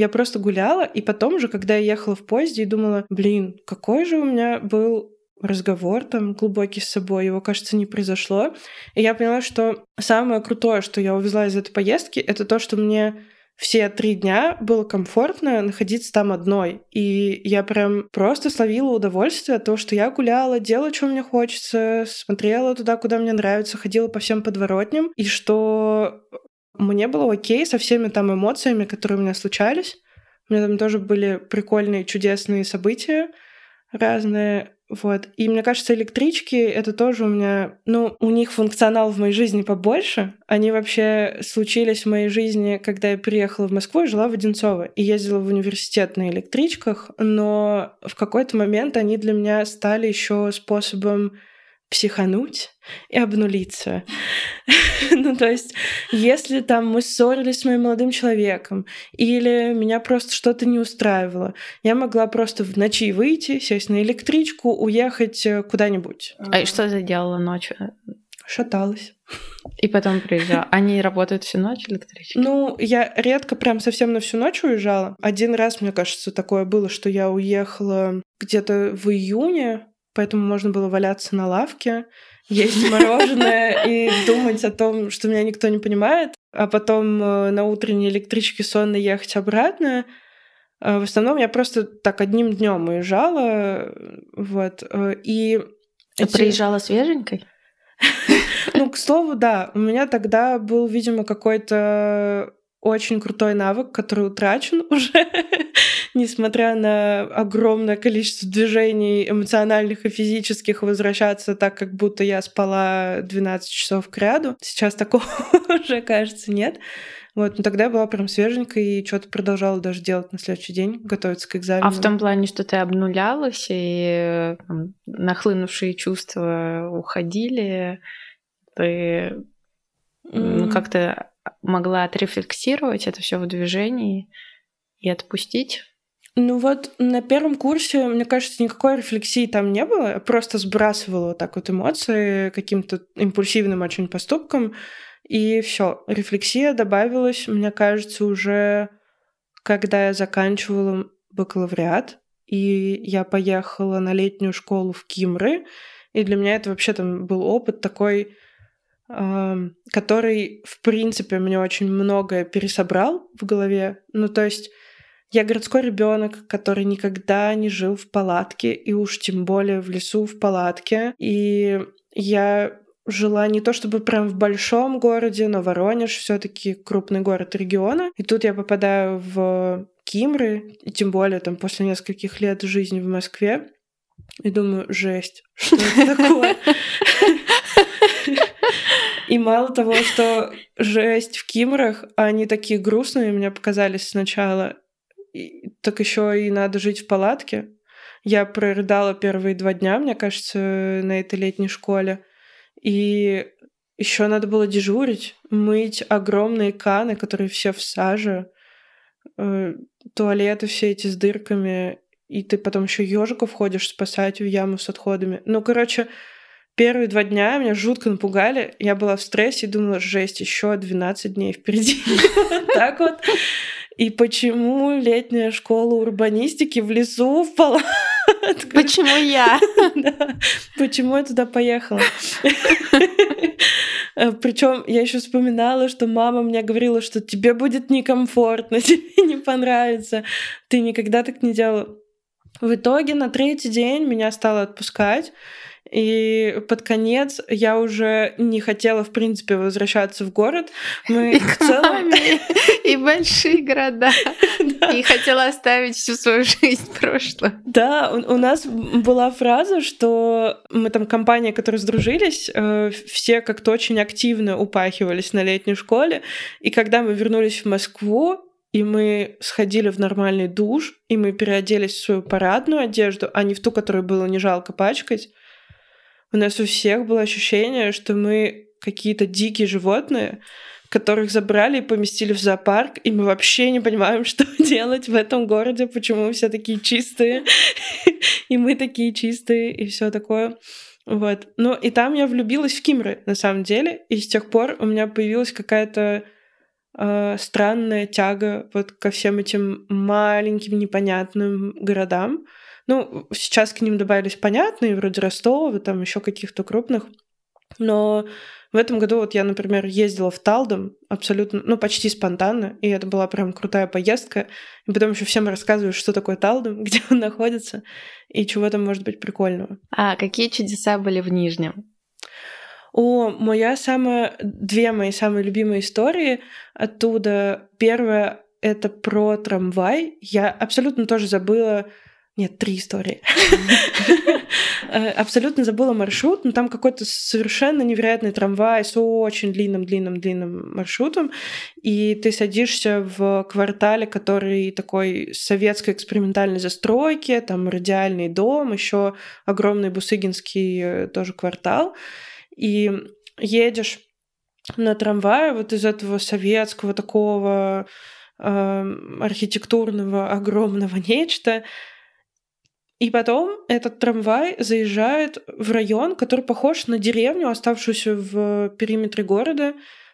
Я просто гуляла, и потом же, когда я ехала в поезде и думала, блин, какой же у меня был разговор там глубокий с собой, его, кажется, не произошло. И я поняла, что самое крутое, что я увезла из этой поездки, это то, что мне все три дня было комфортно находиться там одной. И я прям просто словила удовольствие от того, что я гуляла, делала, что мне хочется, смотрела туда, куда мне нравится, ходила по всем подворотням, и что мне было окей со всеми там эмоциями, которые у меня случались. У меня там тоже были прикольные, чудесные события разные. Вот. И мне кажется, электрички — это тоже у меня... Ну, у них функционал в моей жизни побольше. Они вообще случились в моей жизни, когда я приехала в Москву и жила в Одинцово. И ездила в университет на электричках, но в какой-то момент они для меня стали еще способом психануть и обнулиться. ну, то есть, если там мы ссорились с моим молодым человеком, или меня просто что-то не устраивало, я могла просто в ночи выйти, сесть на электричку, уехать э, куда-нибудь. А что ты делала ночью? Шаталась. И потом приезжала. Они работают всю ночь, электрички? Ну, я редко прям совсем на всю ночь уезжала. Один раз, мне кажется, такое было, что я уехала где-то в июне, поэтому можно было валяться на лавке, есть мороженое и думать о том, что меня никто не понимает, а потом э, на утренней электричке сонно ехать обратно. Э, в основном я просто так одним днем уезжала, вот, э, и... Ты эти... приезжала свеженькой? Ну, к слову, да. У меня тогда был, видимо, какой-то очень крутой навык, который утрачен уже, несмотря на огромное количество движений эмоциональных и физических, возвращаться так, как будто я спала 12 часов к ряду. Сейчас такого уже, кажется, нет. Вот, но тогда я была прям свеженькая и что-то продолжала даже делать на следующий день, готовиться к экзамену. А в том плане, что ты обнулялась, и там, нахлынувшие чувства уходили, ты mm. как-то могла отрефлексировать это все в движении и отпустить? Ну вот на первом курсе, мне кажется, никакой рефлексии там не было. Я просто сбрасывала вот так вот эмоции каким-то импульсивным очень поступком. И все, рефлексия добавилась, мне кажется, уже когда я заканчивала бакалавриат, и я поехала на летнюю школу в Кимры, и для меня это вообще там был опыт такой который, в принципе, мне очень многое пересобрал в голове. Ну, то есть я городской ребенок, который никогда не жил в палатке, и уж тем более в лесу в палатке. И я жила не то чтобы прям в большом городе, но Воронеж все-таки крупный город региона. И тут я попадаю в Кимры, и тем более там после нескольких лет жизни в Москве, и думаю, жесть, что это такое? И мало того, что жесть в Кимрах, они такие грустные мне показались сначала, и, так еще и надо жить в палатке. Я прорыдала первые два дня, мне кажется, на этой летней школе. И еще надо было дежурить, мыть огромные каны, которые все в саже, э, туалеты все эти с дырками, и ты потом еще ежиков ходишь спасать в яму с отходами. Ну, короче, Первые два дня меня жутко напугали. Я была в стрессе и думала, жесть, еще 12 дней впереди. Так вот. И почему летняя школа урбанистики в лесу в? Почему я? Почему я туда поехала? Причем я еще вспоминала, что мама мне говорила, что тебе будет некомфортно, тебе не понравится. Ты никогда так не делала. В итоге на третий день меня стало отпускать. И под конец я уже не хотела, в принципе, возвращаться в город. Мы и в целом... И большие города. И хотела оставить всю свою жизнь в прошлом. Да, у нас была фраза, что мы там компания, которые сдружились, э, все как-то очень активно упахивались на летней школе. И когда мы вернулись в Москву, и мы сходили в нормальный душ, и мы переоделись в свою парадную одежду, а не в ту, которую было не жалко пачкать, у нас у всех было ощущение, что мы какие-то дикие животные, которых забрали и поместили в зоопарк, и мы вообще не понимаем, что делать в этом городе, почему все такие чистые, и мы такие чистые, и все такое. Вот. Ну, и там я влюбилась в Кимры, на самом деле, и с тех пор у меня появилась какая-то э, странная тяга вот ко всем этим маленьким непонятным городам. Ну, сейчас к ним добавились понятные, вроде Ростова, там еще каких-то крупных. Но в этом году вот я, например, ездила в Талдом абсолютно, ну, почти спонтанно, и это была прям крутая поездка. И потом еще всем рассказываю, что такое Талдом, где он находится, и чего там может быть прикольного. А какие чудеса были в Нижнем? О, моя самая... Две мои самые любимые истории оттуда. Первая — это про трамвай. Я абсолютно тоже забыла... Нет, три истории. Э, абсолютно забыла маршрут, но там какой-то совершенно невероятный трамвай с очень длинным-длинным-длинным маршрутом, и ты садишься в квартале, который такой советской экспериментальной застройки, там радиальный дом, еще огромный Бусыгинский э, тоже квартал, и едешь на трамвае вот из этого советского такого э, архитектурного огромного нечто. И потом этот трамвай заезжает в район, который похож на деревню, оставшуюся в периметре города.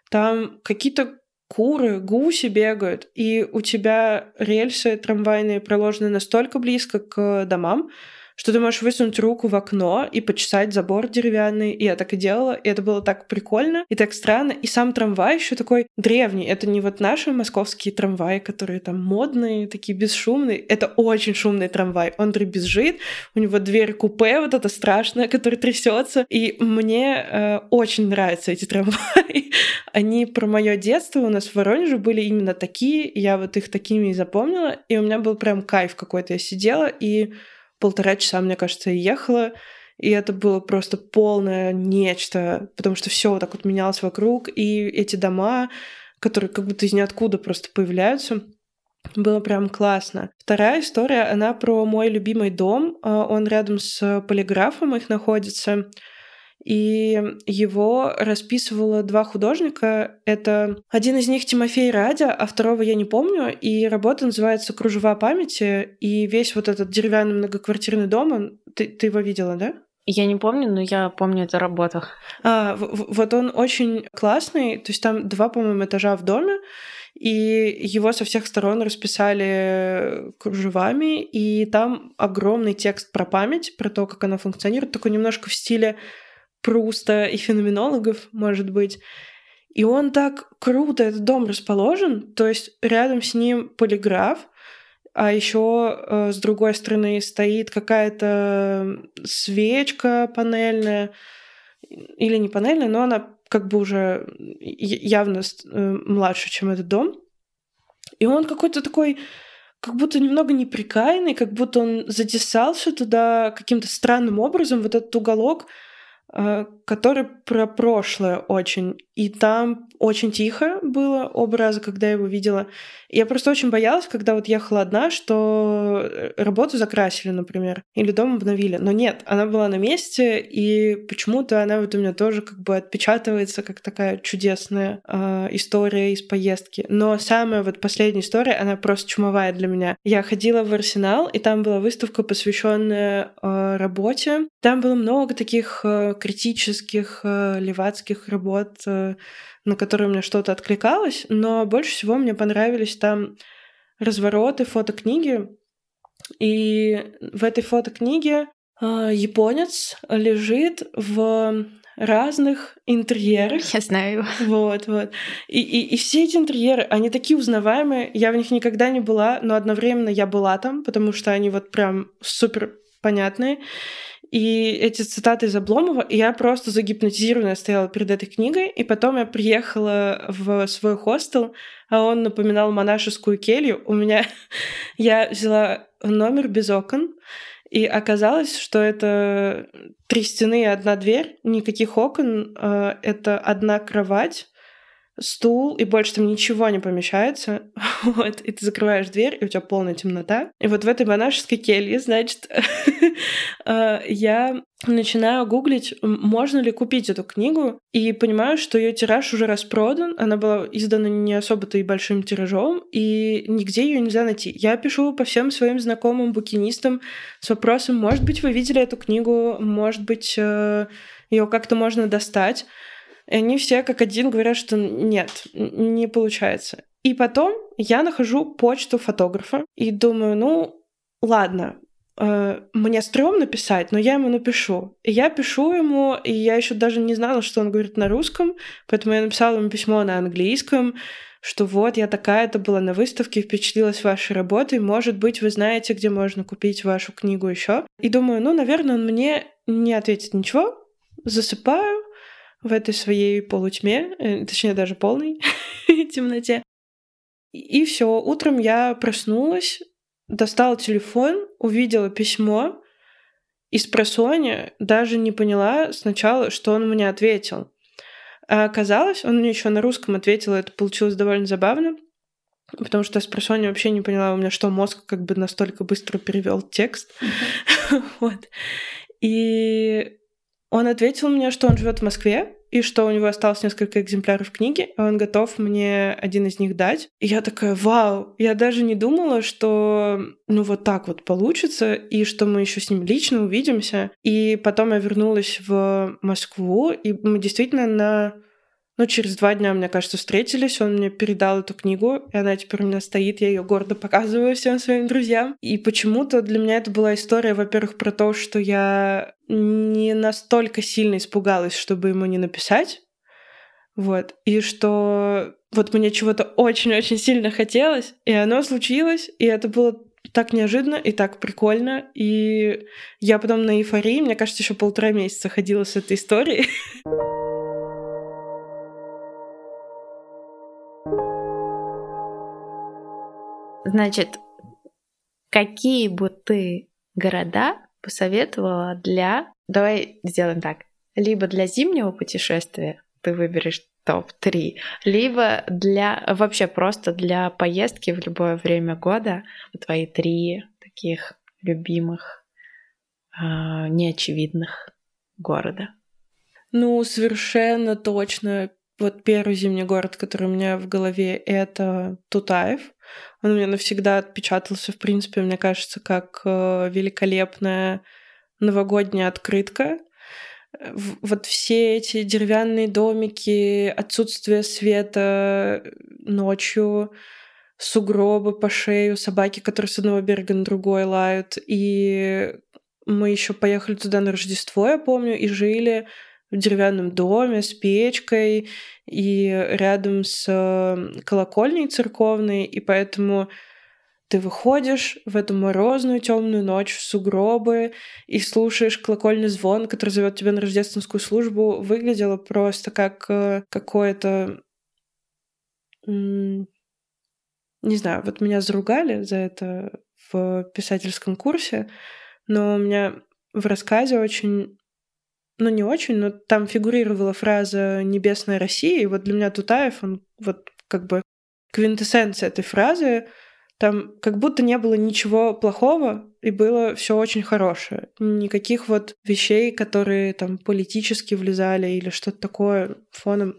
Там какие-то куры, гуси бегают, и у тебя рельсы трамвайные проложены настолько близко к домам, что ты можешь высунуть руку в окно и почесать забор деревянный. И я так и делала. И это было так прикольно и так странно. И сам трамвай еще такой древний. Это не вот наши московские трамваи, которые там модные, такие бесшумные. Это очень шумный трамвай. Он дребезжит, у него дверь купе вот это страшное, которое трясется. И мне э, очень нравятся эти трамваи. Они про мое детство у нас в Воронеже были именно такие. Я вот их такими и запомнила. И у меня был прям кайф какой-то. Я сидела и полтора часа, мне кажется, ехала. И это было просто полное нечто, потому что все вот так вот менялось вокруг, и эти дома, которые как будто из ниоткуда просто появляются, было прям классно. Вторая история, она про мой любимый дом. А, он рядом с полиграфом их находится и его расписывало два художника. Это один из них Тимофей Радя, а второго я не помню. И работа называется «Кружева памяти». И весь вот этот деревянный многоквартирный дом, он... ты, ты его видела, да? Я не помню, но я помню эту работу. А, вот он очень классный. То есть там два, по-моему, этажа в доме и его со всех сторон расписали кружевами, и там огромный текст про память, про то, как она функционирует, такой немножко в стиле Пруста и феноменологов, может быть. И он так круто, этот дом расположен, то есть рядом с ним полиграф, а еще э, с другой стороны стоит какая-то свечка панельная, или не панельная, но она как бы уже явно э, младше, чем этот дом. И он какой-то такой, как будто немного неприкаянный, как будто он затесался туда каким-то странным образом, вот этот уголок — который про прошлое очень. И там очень тихо было оба раза, когда я его видела. Я просто очень боялась, когда вот ехала одна, что э, работу закрасили, например, или дом обновили. Но нет, она была на месте, и почему-то она вот у меня тоже как бы отпечатывается как такая чудесная э, история из поездки. Но самая вот последняя история, она просто чумовая для меня. Я ходила в Арсенал, и там была выставка, посвященная э, работе. Там было много таких э, критических э, левацких работ, э, на которые мне что-то откликалось, но больше всего мне понравились там развороты, фотокниги. И в этой фотокниге э, японец лежит в разных интерьерах. Я знаю. Вот, вот. И, и, и все эти интерьеры, они такие узнаваемые. Я в них никогда не была, но одновременно я была там, потому что они вот прям супер понятные. И эти цитаты из Обломова, и я просто загипнотизированная стояла перед этой книгой, и потом я приехала в свой хостел, а он напоминал монашескую келью. У меня... я взяла номер без окон, и оказалось, что это три стены и одна дверь, никаких окон, а, это одна кровать, стул, и больше там ничего не помещается. Вот, и ты закрываешь дверь, и у тебя полная темнота. И вот в этой монашеской келье, значит, э, я начинаю гуглить, можно ли купить эту книгу, и понимаю, что ее тираж уже распродан. Она была издана не особо-то и большим тиражом, и нигде ее нельзя найти. Я пишу по всем своим знакомым букинистам с вопросом, может быть, вы видели эту книгу, может быть, э, ее как-то можно достать. И они все как один говорят, что нет, не получается. И потом я нахожу почту фотографа и думаю, ну, ладно, э, мне стрёмно писать, но я ему напишу. И я пишу ему, и я еще даже не знала, что он говорит на русском, поэтому я написала ему письмо на английском, что вот я такая-то была на выставке, впечатлилась вашей работой, может быть, вы знаете, где можно купить вашу книгу еще. И думаю, ну, наверное, он мне не ответит ничего, засыпаю, в этой своей полутьме, э, точнее даже полной темноте. И все, утром я проснулась, достала телефон, увидела письмо, и с просони даже не поняла сначала, что он мне ответил. А оказалось, он мне еще на русском ответил, это получилось довольно забавно, потому что с просони вообще не поняла у меня, что мозг как бы настолько быстро перевел текст. вот. И он ответил мне, что он живет в Москве, и что у него осталось несколько экземпляров книги, и он готов мне один из них дать. И я такая, вау, я даже не думала, что ну вот так вот получится, и что мы еще с ним лично увидимся. И потом я вернулась в Москву, и мы действительно на ну, через два дня, мне кажется, встретились, он мне передал эту книгу, и она теперь у меня стоит, я ее гордо показываю всем своим друзьям. И почему-то для меня это была история, во-первых, про то, что я не настолько сильно испугалась, чтобы ему не написать, вот, и что вот мне чего-то очень-очень сильно хотелось, и оно случилось, и это было так неожиданно и так прикольно. И я потом на эйфории, мне кажется, еще полтора месяца ходила с этой историей. Значит, какие бы ты города посоветовала для... Давай сделаем так. Либо для зимнего путешествия ты выберешь топ-3, либо для вообще просто для поездки в любое время года твои три таких любимых, э, неочевидных города. Ну, совершенно точно вот первый зимний город, который у меня в голове, это Тутаев. Он у меня навсегда отпечатался, в принципе, мне кажется, как э, великолепная новогодняя открытка. Вот все эти деревянные домики, отсутствие света ночью, сугробы по шею, собаки, которые с одного берега на другой лают. И мы еще поехали туда на Рождество, я помню, и жили в деревянном доме с печкой и рядом с колокольней церковной, и поэтому ты выходишь в эту морозную темную ночь в сугробы и слушаешь колокольный звон, который зовет тебя на рождественскую службу, выглядело просто как э, какое-то... Не знаю, вот меня заругали за это в писательском курсе, но у меня в рассказе очень ну, не очень, но там фигурировала фраза «Небесная Россия», и вот для меня Тутаев, он вот как бы квинтэссенция этой фразы, там как будто не было ничего плохого, и было все очень хорошее. Никаких вот вещей, которые там политически влезали или что-то такое фоном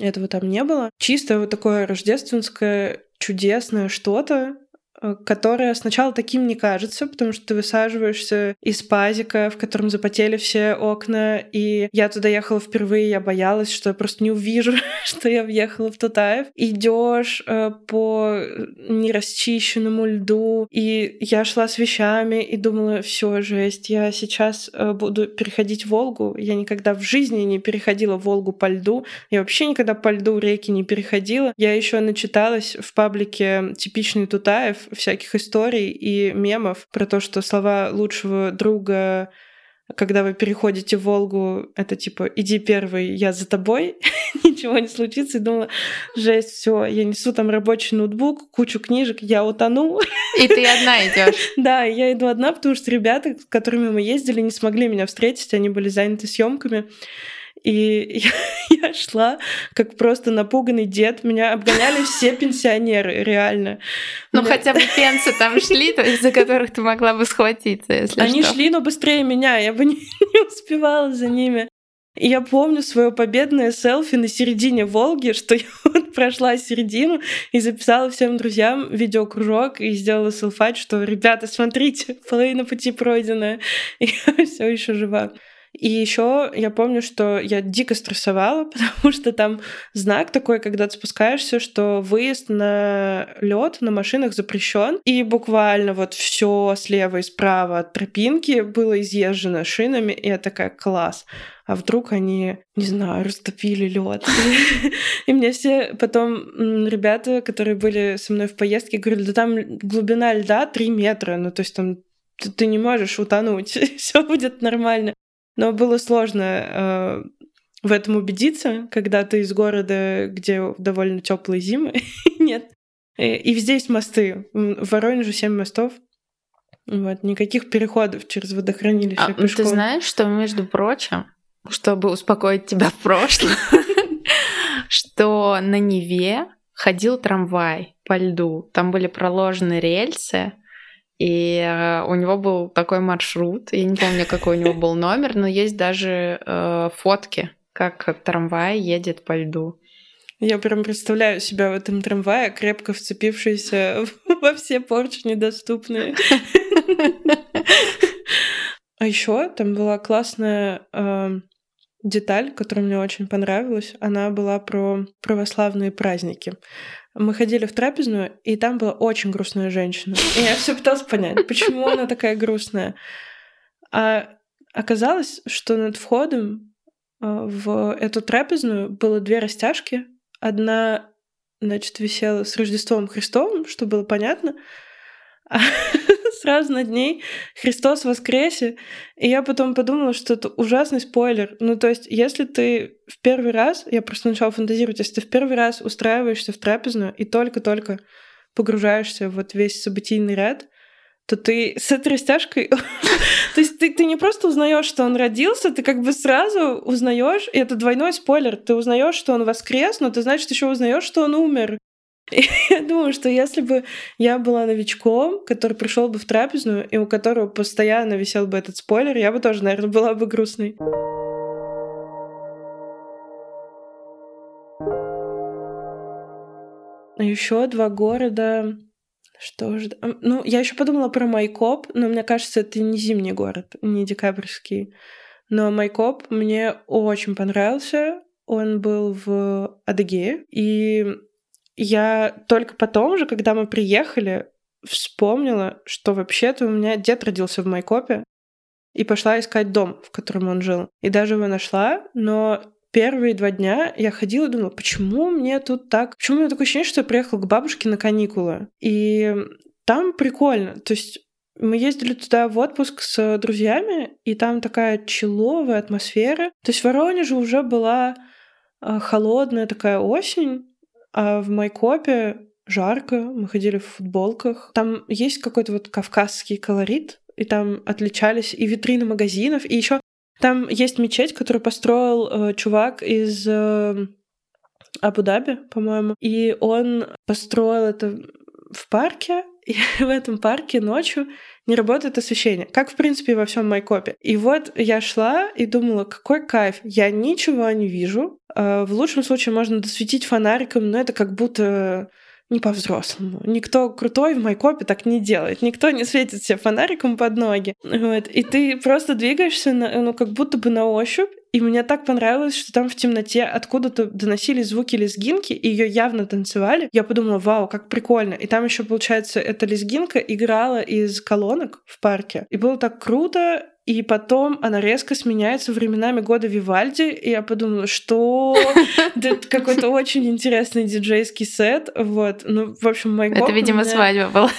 этого там не было. Чисто вот такое рождественское чудесное что-то, Э, которая сначала таким не кажется, потому что ты высаживаешься из пазика, в котором запотели все окна, и я туда ехала впервые, я боялась, что я просто не увижу, что я въехала в Тутаев. Идешь э, по нерасчищенному льду, и я шла с вещами и думала, все, жесть, я сейчас э, буду переходить Волгу. Я никогда в жизни не переходила Волгу по льду, я вообще никогда по льду реки не переходила. Я еще начиталась в паблике «Типичный Тутаев», всяких историй и мемов про то, что слова лучшего друга когда вы переходите в Волгу, это типа «иди первый, я за тобой», ничего не случится. И думала, жесть, все, я несу там рабочий ноутбук, кучу книжек, я утону. И ты одна идешь. Да, я иду одна, потому что ребята, с которыми мы ездили, не смогли меня встретить, они были заняты съемками. И я, я шла, как просто напуганный дед. Меня обгоняли все пенсионеры, реально. Ну, меня... хотя бы пенсы там шли, из-за которых ты могла бы схватиться, если Они что. шли, но быстрее меня. Я бы не, не успевала за ними. И я помню свое победное селфи на середине Волги, что я вот прошла середину и записала всем друзьям видеокружок и сделала селфать, что ребята, смотрите, половина пути пройдена, и я все еще жива. И еще я помню, что я дико стрессовала, потому что там знак такой, когда ты спускаешься, что выезд на лед на машинах запрещен. И буквально вот все слева и справа от тропинки было изъезжено шинами, и я такая класс. А вдруг они, не знаю, растопили лед. И мне все потом ребята, которые были со мной в поездке, говорили, да там глубина льда 3 метра, ну то есть там ты не можешь утонуть, все будет нормально. Но было сложно э, в этом убедиться, когда ты из города, где довольно теплые зимы, нет. И, и везде есть мосты. В Воронеже 7 мостов. Вот, никаких переходов через водохранилище а, пешком. Ты знаешь, что, между прочим, чтобы успокоить тебя в прошлом, что на Неве ходил трамвай по льду. Там были проложены рельсы, и э, у него был такой маршрут. Я не помню, какой у него был номер, но есть даже э, фотки, как трамвай едет по льду. Я прям представляю себя в этом трамвае, крепко вцепившийся во все порчи недоступные. А еще там была классная э, деталь, которая мне очень понравилась. Она была про православные праздники. Мы ходили в трапезную, и там была очень грустная женщина. И я все пыталась понять, почему она такая грустная. А оказалось, что над входом а, в эту трапезную было две растяжки. Одна, значит, висела с Рождеством Христовым, что было понятно, сразу над ней Христос воскресе. И я потом подумала, что это ужасный спойлер. Ну, то есть, если ты в первый раз, я просто начала фантазировать, если ты в первый раз устраиваешься в трапезную и только-только погружаешься в вот весь событийный ряд, то ты с этой растяжкой... то есть ты, ты не просто узнаешь, что он родился, ты как бы сразу узнаешь, и это двойной спойлер, ты узнаешь, что он воскрес, но ты, значит, еще узнаешь, что он умер. Я думаю, что если бы я была новичком, который пришел бы в трапезную, и у которого постоянно висел бы этот спойлер, я бы тоже, наверное, была бы грустной. Еще два города. Что же? Ну, я еще подумала про Майкоп, но мне кажется, это не зимний город, не декабрьский. Но Майкоп мне очень понравился. Он был в Адыгее. И я только потом же, когда мы приехали, вспомнила, что вообще-то у меня дед родился в Майкопе, и пошла искать дом, в котором он жил. И даже его нашла, но первые два дня я ходила и думала, почему мне тут так... Почему у меня такое ощущение, что я приехала к бабушке на каникулы? И там прикольно. То есть мы ездили туда в отпуск с друзьями, и там такая человая атмосфера. То есть в Воронеже уже была а, холодная такая осень, а в Майкопе жарко, мы ходили в футболках. Там есть какой-то вот кавказский колорит, и там отличались и витрины магазинов, и еще там есть мечеть, которую построил э, чувак из э, Абу-Даби, по-моему, и он построил это в парке, и в этом парке ночью не работает освещение, как, в принципе, во всем Майкопе. И вот я шла и думала, какой кайф, я ничего не вижу. А, в лучшем случае можно досветить фонариком, но это как будто не по-взрослому. Никто крутой в Майкопе так не делает. Никто не светит себе фонариком под ноги. Вот. И ты просто двигаешься, на, ну, как будто бы на ощупь, и мне так понравилось, что там в темноте откуда-то доносились звуки лезгинки, и ее явно танцевали. Я подумала, вау, как прикольно. И там еще, получается, эта лезгинка играла из колонок в парке. И было так круто, и потом она резко сменяется временами года Вивальди, и я подумала, что это какой-то очень интересный диджейский сет, вот. Ну, в общем, мой Это, видимо, свадьба была.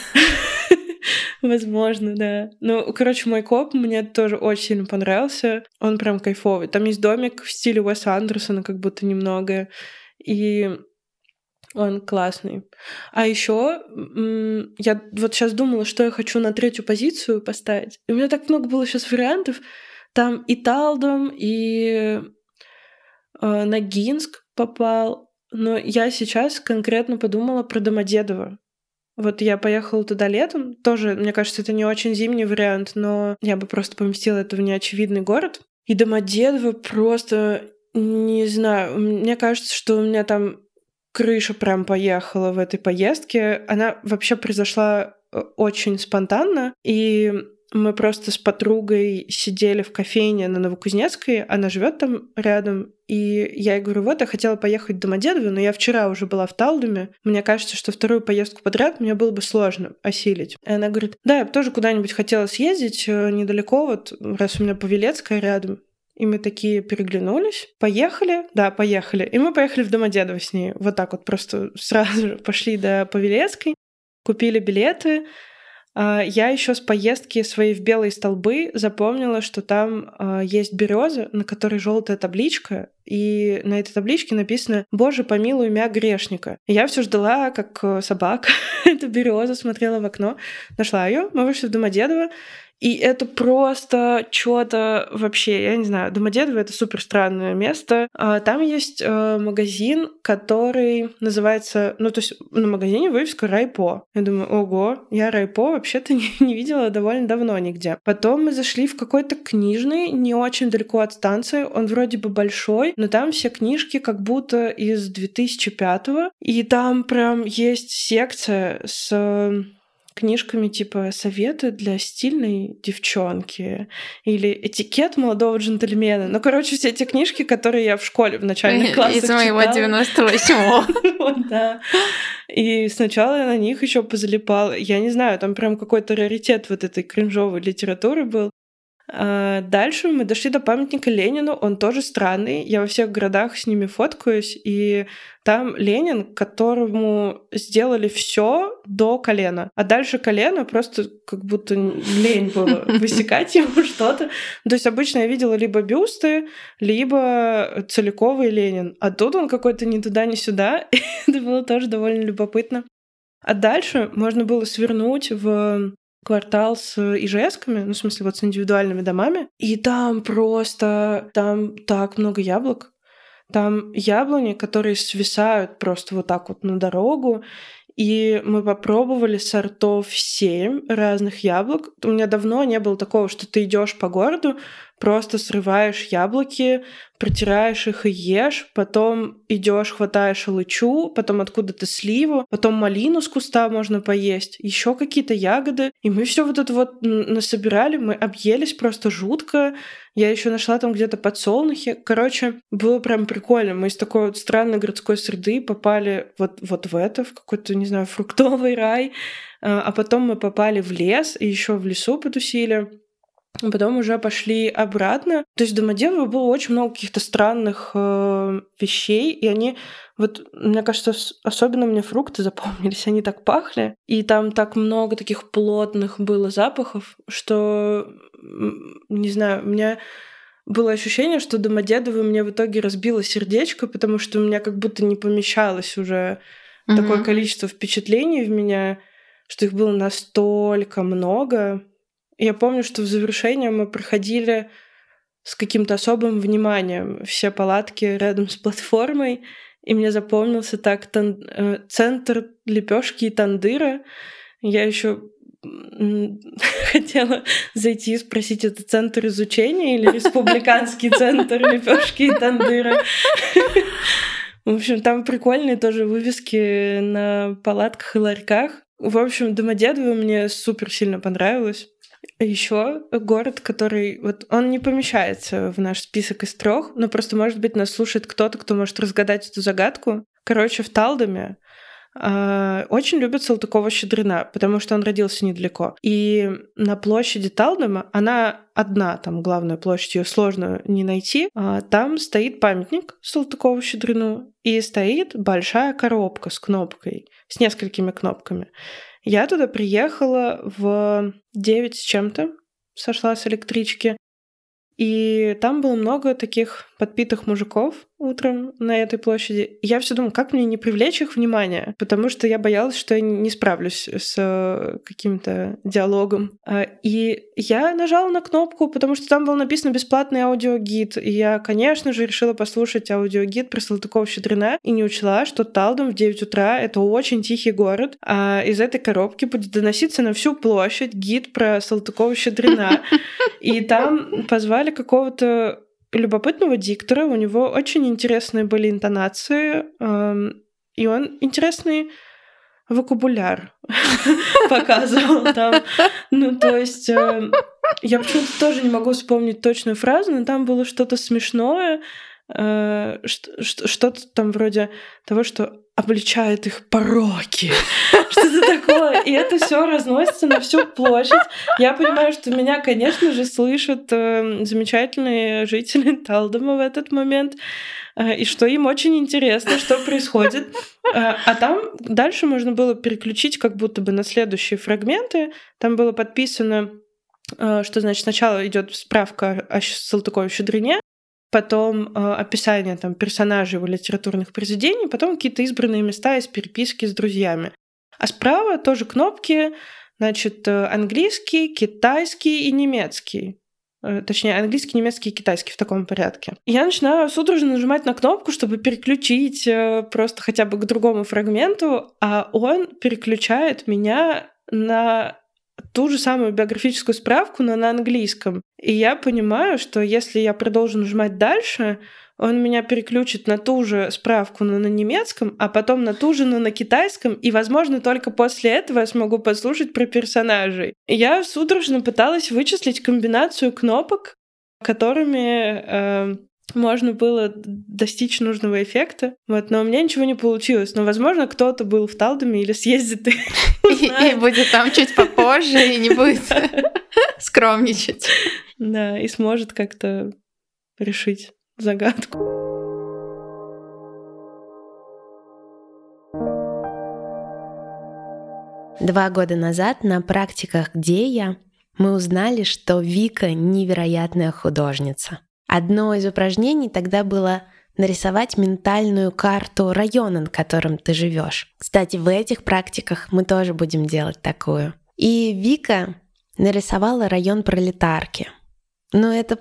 Возможно, да. Ну, короче, мой коп мне тоже очень сильно понравился. Он прям кайфовый. Там есть домик в стиле Уэса Андерсона, как будто немного. И он классный. А еще я вот сейчас думала, что я хочу на третью позицию поставить. И у меня так много было сейчас вариантов. Там и Талдом, и э, Ногинск попал. Но я сейчас конкретно подумала про Домодедово. Вот я поехала туда летом. Тоже, мне кажется, это не очень зимний вариант, но я бы просто поместила это в неочевидный город. И Домодедово просто, не знаю, мне кажется, что у меня там крыша прям поехала в этой поездке. Она вообще произошла э, очень спонтанно. И мы просто с подругой сидели в кофейне на Новокузнецкой, она живет там рядом, и я ей говорю, вот, я хотела поехать в Домодедово, но я вчера уже была в Талдуме, мне кажется, что вторую поездку подряд мне было бы сложно осилить. И она говорит, да, я бы тоже куда-нибудь хотела съездить э, недалеко, вот раз у меня Павелецкая рядом. И мы такие переглянулись, поехали, да, поехали. И мы поехали в Домодедово с ней. Вот так вот просто сразу же пошли до Павелецкой, купили билеты, а, я еще с поездки своей в Белые столбы запомнила, что там а, есть береза, на которой желтая табличка, и на этой табличке написано «Боже, помилуй мя грешника». Я все ждала, как э, собака, эту березу, смотрела в окно, нашла ее, мы вышли в Домодедово, и это просто что-то вообще, я не знаю, Домодедово — это супер странное место. А, там есть э, магазин, который называется... Ну, то есть на магазине вывеска «Райпо». Я думаю, ого, я Райпо вообще-то не, не видела довольно давно нигде. Потом мы зашли в какой-то книжный, не очень далеко от станции. Он вроде бы большой, но там все книжки как будто из 2005-го. И там прям есть секция с книжками типа «Советы для стильной девчонки» или «Этикет молодого джентльмена». Ну, короче, все эти книжки, которые я в школе в начальных классах Из моего 98-го. Да. И сначала я на них еще позалипала. Я не знаю, там прям какой-то раритет вот этой кринжовой литературы был. А дальше мы дошли до памятника Ленину, он тоже странный. Я во всех городах с ними фоткаюсь, и там Ленин, которому сделали все до колена. А дальше колено просто как будто лень было высекать ему что-то. То есть обычно я видела либо бюсты, либо целиковый Ленин. А тут он какой-то ни туда, ни сюда. Это было тоже довольно любопытно. А дальше можно было свернуть в квартал с ИЖСками, ну, в смысле, вот с индивидуальными домами. И там просто, там так много яблок. Там яблони, которые свисают просто вот так вот на дорогу. И мы попробовали сортов 7 разных яблок. У меня давно не было такого, что ты идешь по городу, просто срываешь яблоки, протираешь их и ешь, потом идешь, хватаешь лычу, потом откуда-то сливу, потом малину с куста можно поесть, еще какие-то ягоды. И мы все вот это вот насобирали, мы объелись просто жутко. Я еще нашла там где-то подсолнухи. Короче, было прям прикольно. Мы из такой вот странной городской среды попали вот, вот в это, в какой-то, не знаю, фруктовый рай. А, а потом мы попали в лес и еще в лесу потусили. Потом уже пошли обратно. То есть в Домодедово было очень много каких-то странных э, вещей, и они, вот, мне кажется, особенно мне фрукты запомнились, они так пахли, и там так много таких плотных было запахов, что, не знаю, у меня было ощущение, что Домодедово мне в итоге разбило сердечко, потому что у меня как будто не помещалось уже mm-hmm. такое количество впечатлений в меня, что их было настолько много, я помню, что в завершении мы проходили с каким-то особым вниманием все палатки рядом с платформой, и мне запомнился так тан- э, центр лепешки и тандыра. Я еще хотела зайти и спросить, это центр изучения или республиканский центр лепешки и тандыра. В общем, там прикольные тоже вывески на палатках и ларьках. В общем, Домодедово мне супер сильно понравилось. Еще город, который вот он не помещается в наш список из трех, но просто может быть нас слушает кто-то, кто может разгадать эту загадку. Короче, в Талдоме э, очень любят Салтыкова-Щедрина, потому что он родился недалеко. И на площади Талдома, она одна, там главная площадь, ее сложно не найти, а там стоит памятник Салтыкову-Щедрину, и стоит большая коробка с кнопкой, с несколькими кнопками. Я туда приехала в 9 с чем-то, сошла с электрички, и там было много таких подпитых мужиков, утром на этой площади. Я все думала, как мне не привлечь их внимание, потому что я боялась, что я не справлюсь с э, каким-то диалогом. А, и я нажала на кнопку, потому что там был написан бесплатный аудиогид. И я, конечно же, решила послушать аудиогид про Салтыкова-Щедрина и не учла, что Талдом в 9 утра — это очень тихий город, а из этой коробки будет доноситься на всю площадь гид про Салтыкова-Щедрина. И там позвали какого-то любопытного диктора, у него очень интересные были интонации, эм, и он интересный вокабуляр показывал там. Ну, то есть эм, я почему-то тоже не могу вспомнить точную фразу, но там было что-то смешное, э, что-то там вроде того, что обличает их пороки. Что-то такое. И это все разносится на всю площадь. Я понимаю, что меня, конечно же, слышат э, замечательные жители Талдома в этот момент, э, и что им очень интересно, что происходит. Э, а там дальше можно было переключить как будто бы на следующие фрагменты. Там было подписано э, что значит сначала идет справка о Салтыкове-Щедрине, потом описание там персонажей его литературных произведений, потом какие-то избранные места из переписки с друзьями. А справа тоже кнопки, значит, э, английский, китайский и немецкий. Э, точнее, английский, немецкий и китайский в таком порядке. я начинаю судорожно нажимать на кнопку, чтобы переключить э, просто хотя бы к другому фрагменту, а он переключает меня на ту же самую биографическую справку, но на английском. И я понимаю, что если я продолжу нажимать дальше, он меня переключит на ту же справку, но на немецком, а потом на ту же, но на китайском, и, возможно, только после этого я смогу послушать про персонажей. я судорожно пыталась вычислить комбинацию кнопок, которыми э, можно было достичь нужного эффекта. Вот, но у меня ничего не получилось. Но, возможно, кто-то был в Талдоме или съездит и, и, и будет там чуть попозже и не будет скромничать. Да, и сможет как-то решить загадку. Два года назад на практиках «Где я» мы узнали, что Вика невероятная художница. Одно из упражнений тогда было нарисовать ментальную карту района, на котором ты живешь. Кстати, в этих практиках мы тоже будем делать такую. И Вика нарисовала район пролетарки. Но это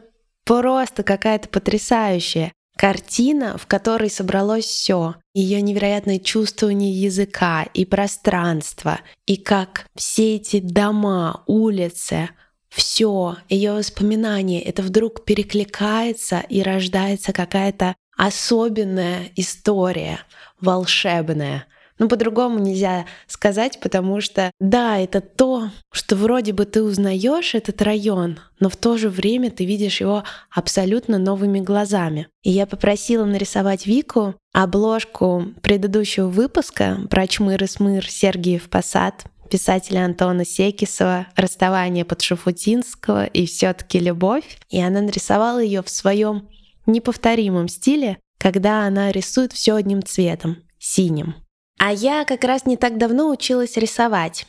просто какая-то потрясающая картина, в которой собралось все. Ее невероятное чувствование языка и пространства, и как все эти дома, улицы, все, ее воспоминания, это вдруг перекликается и рождается какая-то особенная история, волшебная. Ну, по-другому нельзя сказать, потому что, да, это то, что вроде бы ты узнаешь этот район, но в то же время ты видишь его абсолютно новыми глазами. И я попросила нарисовать Вику обложку предыдущего выпуска про Чмыр и Смыр Сергиев Посад, писателя Антона Секисова «Расставание под Шафутинского» и все таки «Любовь». И она нарисовала ее в своем неповторимом стиле, когда она рисует все одним цветом — синим. А я как раз не так давно училась рисовать.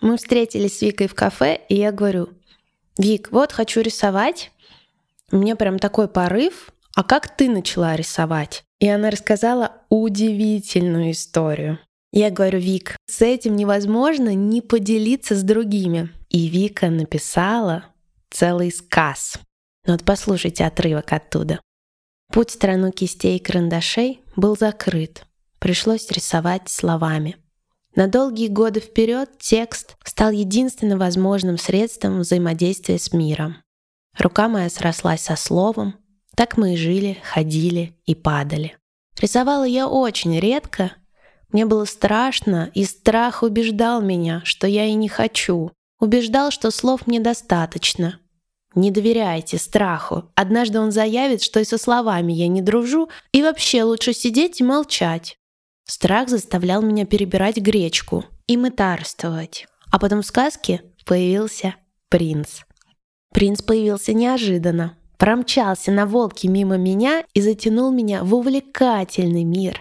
Мы встретились с Викой в кафе, и я говорю, «Вик, вот хочу рисовать». У меня прям такой порыв. А как ты начала рисовать? И она рассказала удивительную историю. Я говорю, Вик, с этим невозможно не поделиться с другими. И Вика написала целый сказ. Ну вот послушайте отрывок оттуда. Путь страну кистей и карандашей был закрыт. Пришлось рисовать словами. На долгие годы вперед текст стал единственным возможным средством взаимодействия с миром. Рука моя срослась со словом, так мы и жили, ходили и падали. Рисовала я очень редко мне было страшно, и страх убеждал меня, что я и не хочу. Убеждал, что слов мне достаточно. Не доверяйте страху. Однажды он заявит, что и со словами я не дружу, и вообще лучше сидеть и молчать. Страх заставлял меня перебирать гречку и мытарствовать. А потом в сказке появился принц. Принц появился неожиданно, промчался на волке мимо меня и затянул меня в увлекательный мир,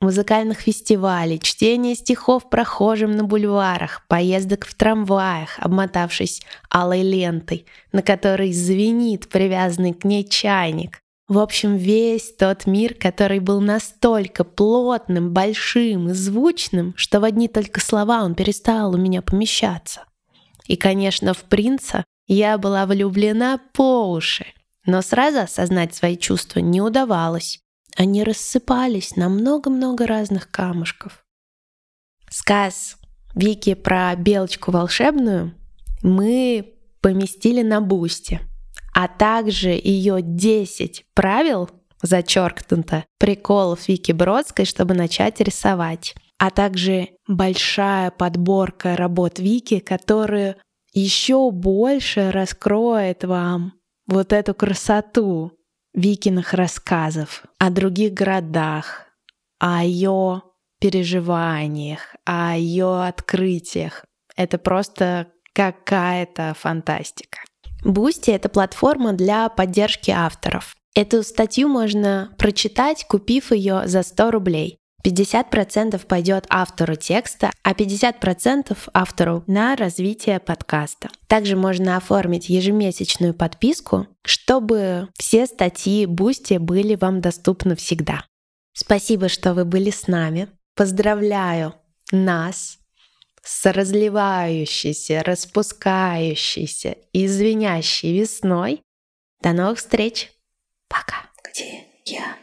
музыкальных фестивалей, чтения стихов прохожим на бульварах, поездок в трамваях, обмотавшись алой лентой, на которой звенит привязанный к ней чайник, В общем, весь тот мир, который был настолько плотным, большим и звучным, что в одни только слова он перестал у меня помещаться. И, конечно, в принца я была влюблена по уши, но сразу осознать свои чувства не удавалось. Они рассыпались на много-много разных камушков. Сказ Вики про белочку волшебную мы поместили на бусте, а также ее 10 правил, зачеркнуто, приколов Вики Бродской, чтобы начать рисовать, а также большая подборка работ Вики, которые еще больше раскроет вам вот эту красоту Викиных рассказов о других городах, о ее переживаниях, о ее открытиях. Это просто какая-то фантастика. Boosty — это платформа для поддержки авторов. Эту статью можно прочитать, купив ее за 100 рублей. 50% пойдет автору текста, а 50% автору на развитие подкаста. Также можно оформить ежемесячную подписку, чтобы все статьи Boosty были вам доступны всегда. Спасибо, что вы были с нами. Поздравляю нас с разливающейся, распускающейся и звенящей весной. До новых встреч. Пока. Где я?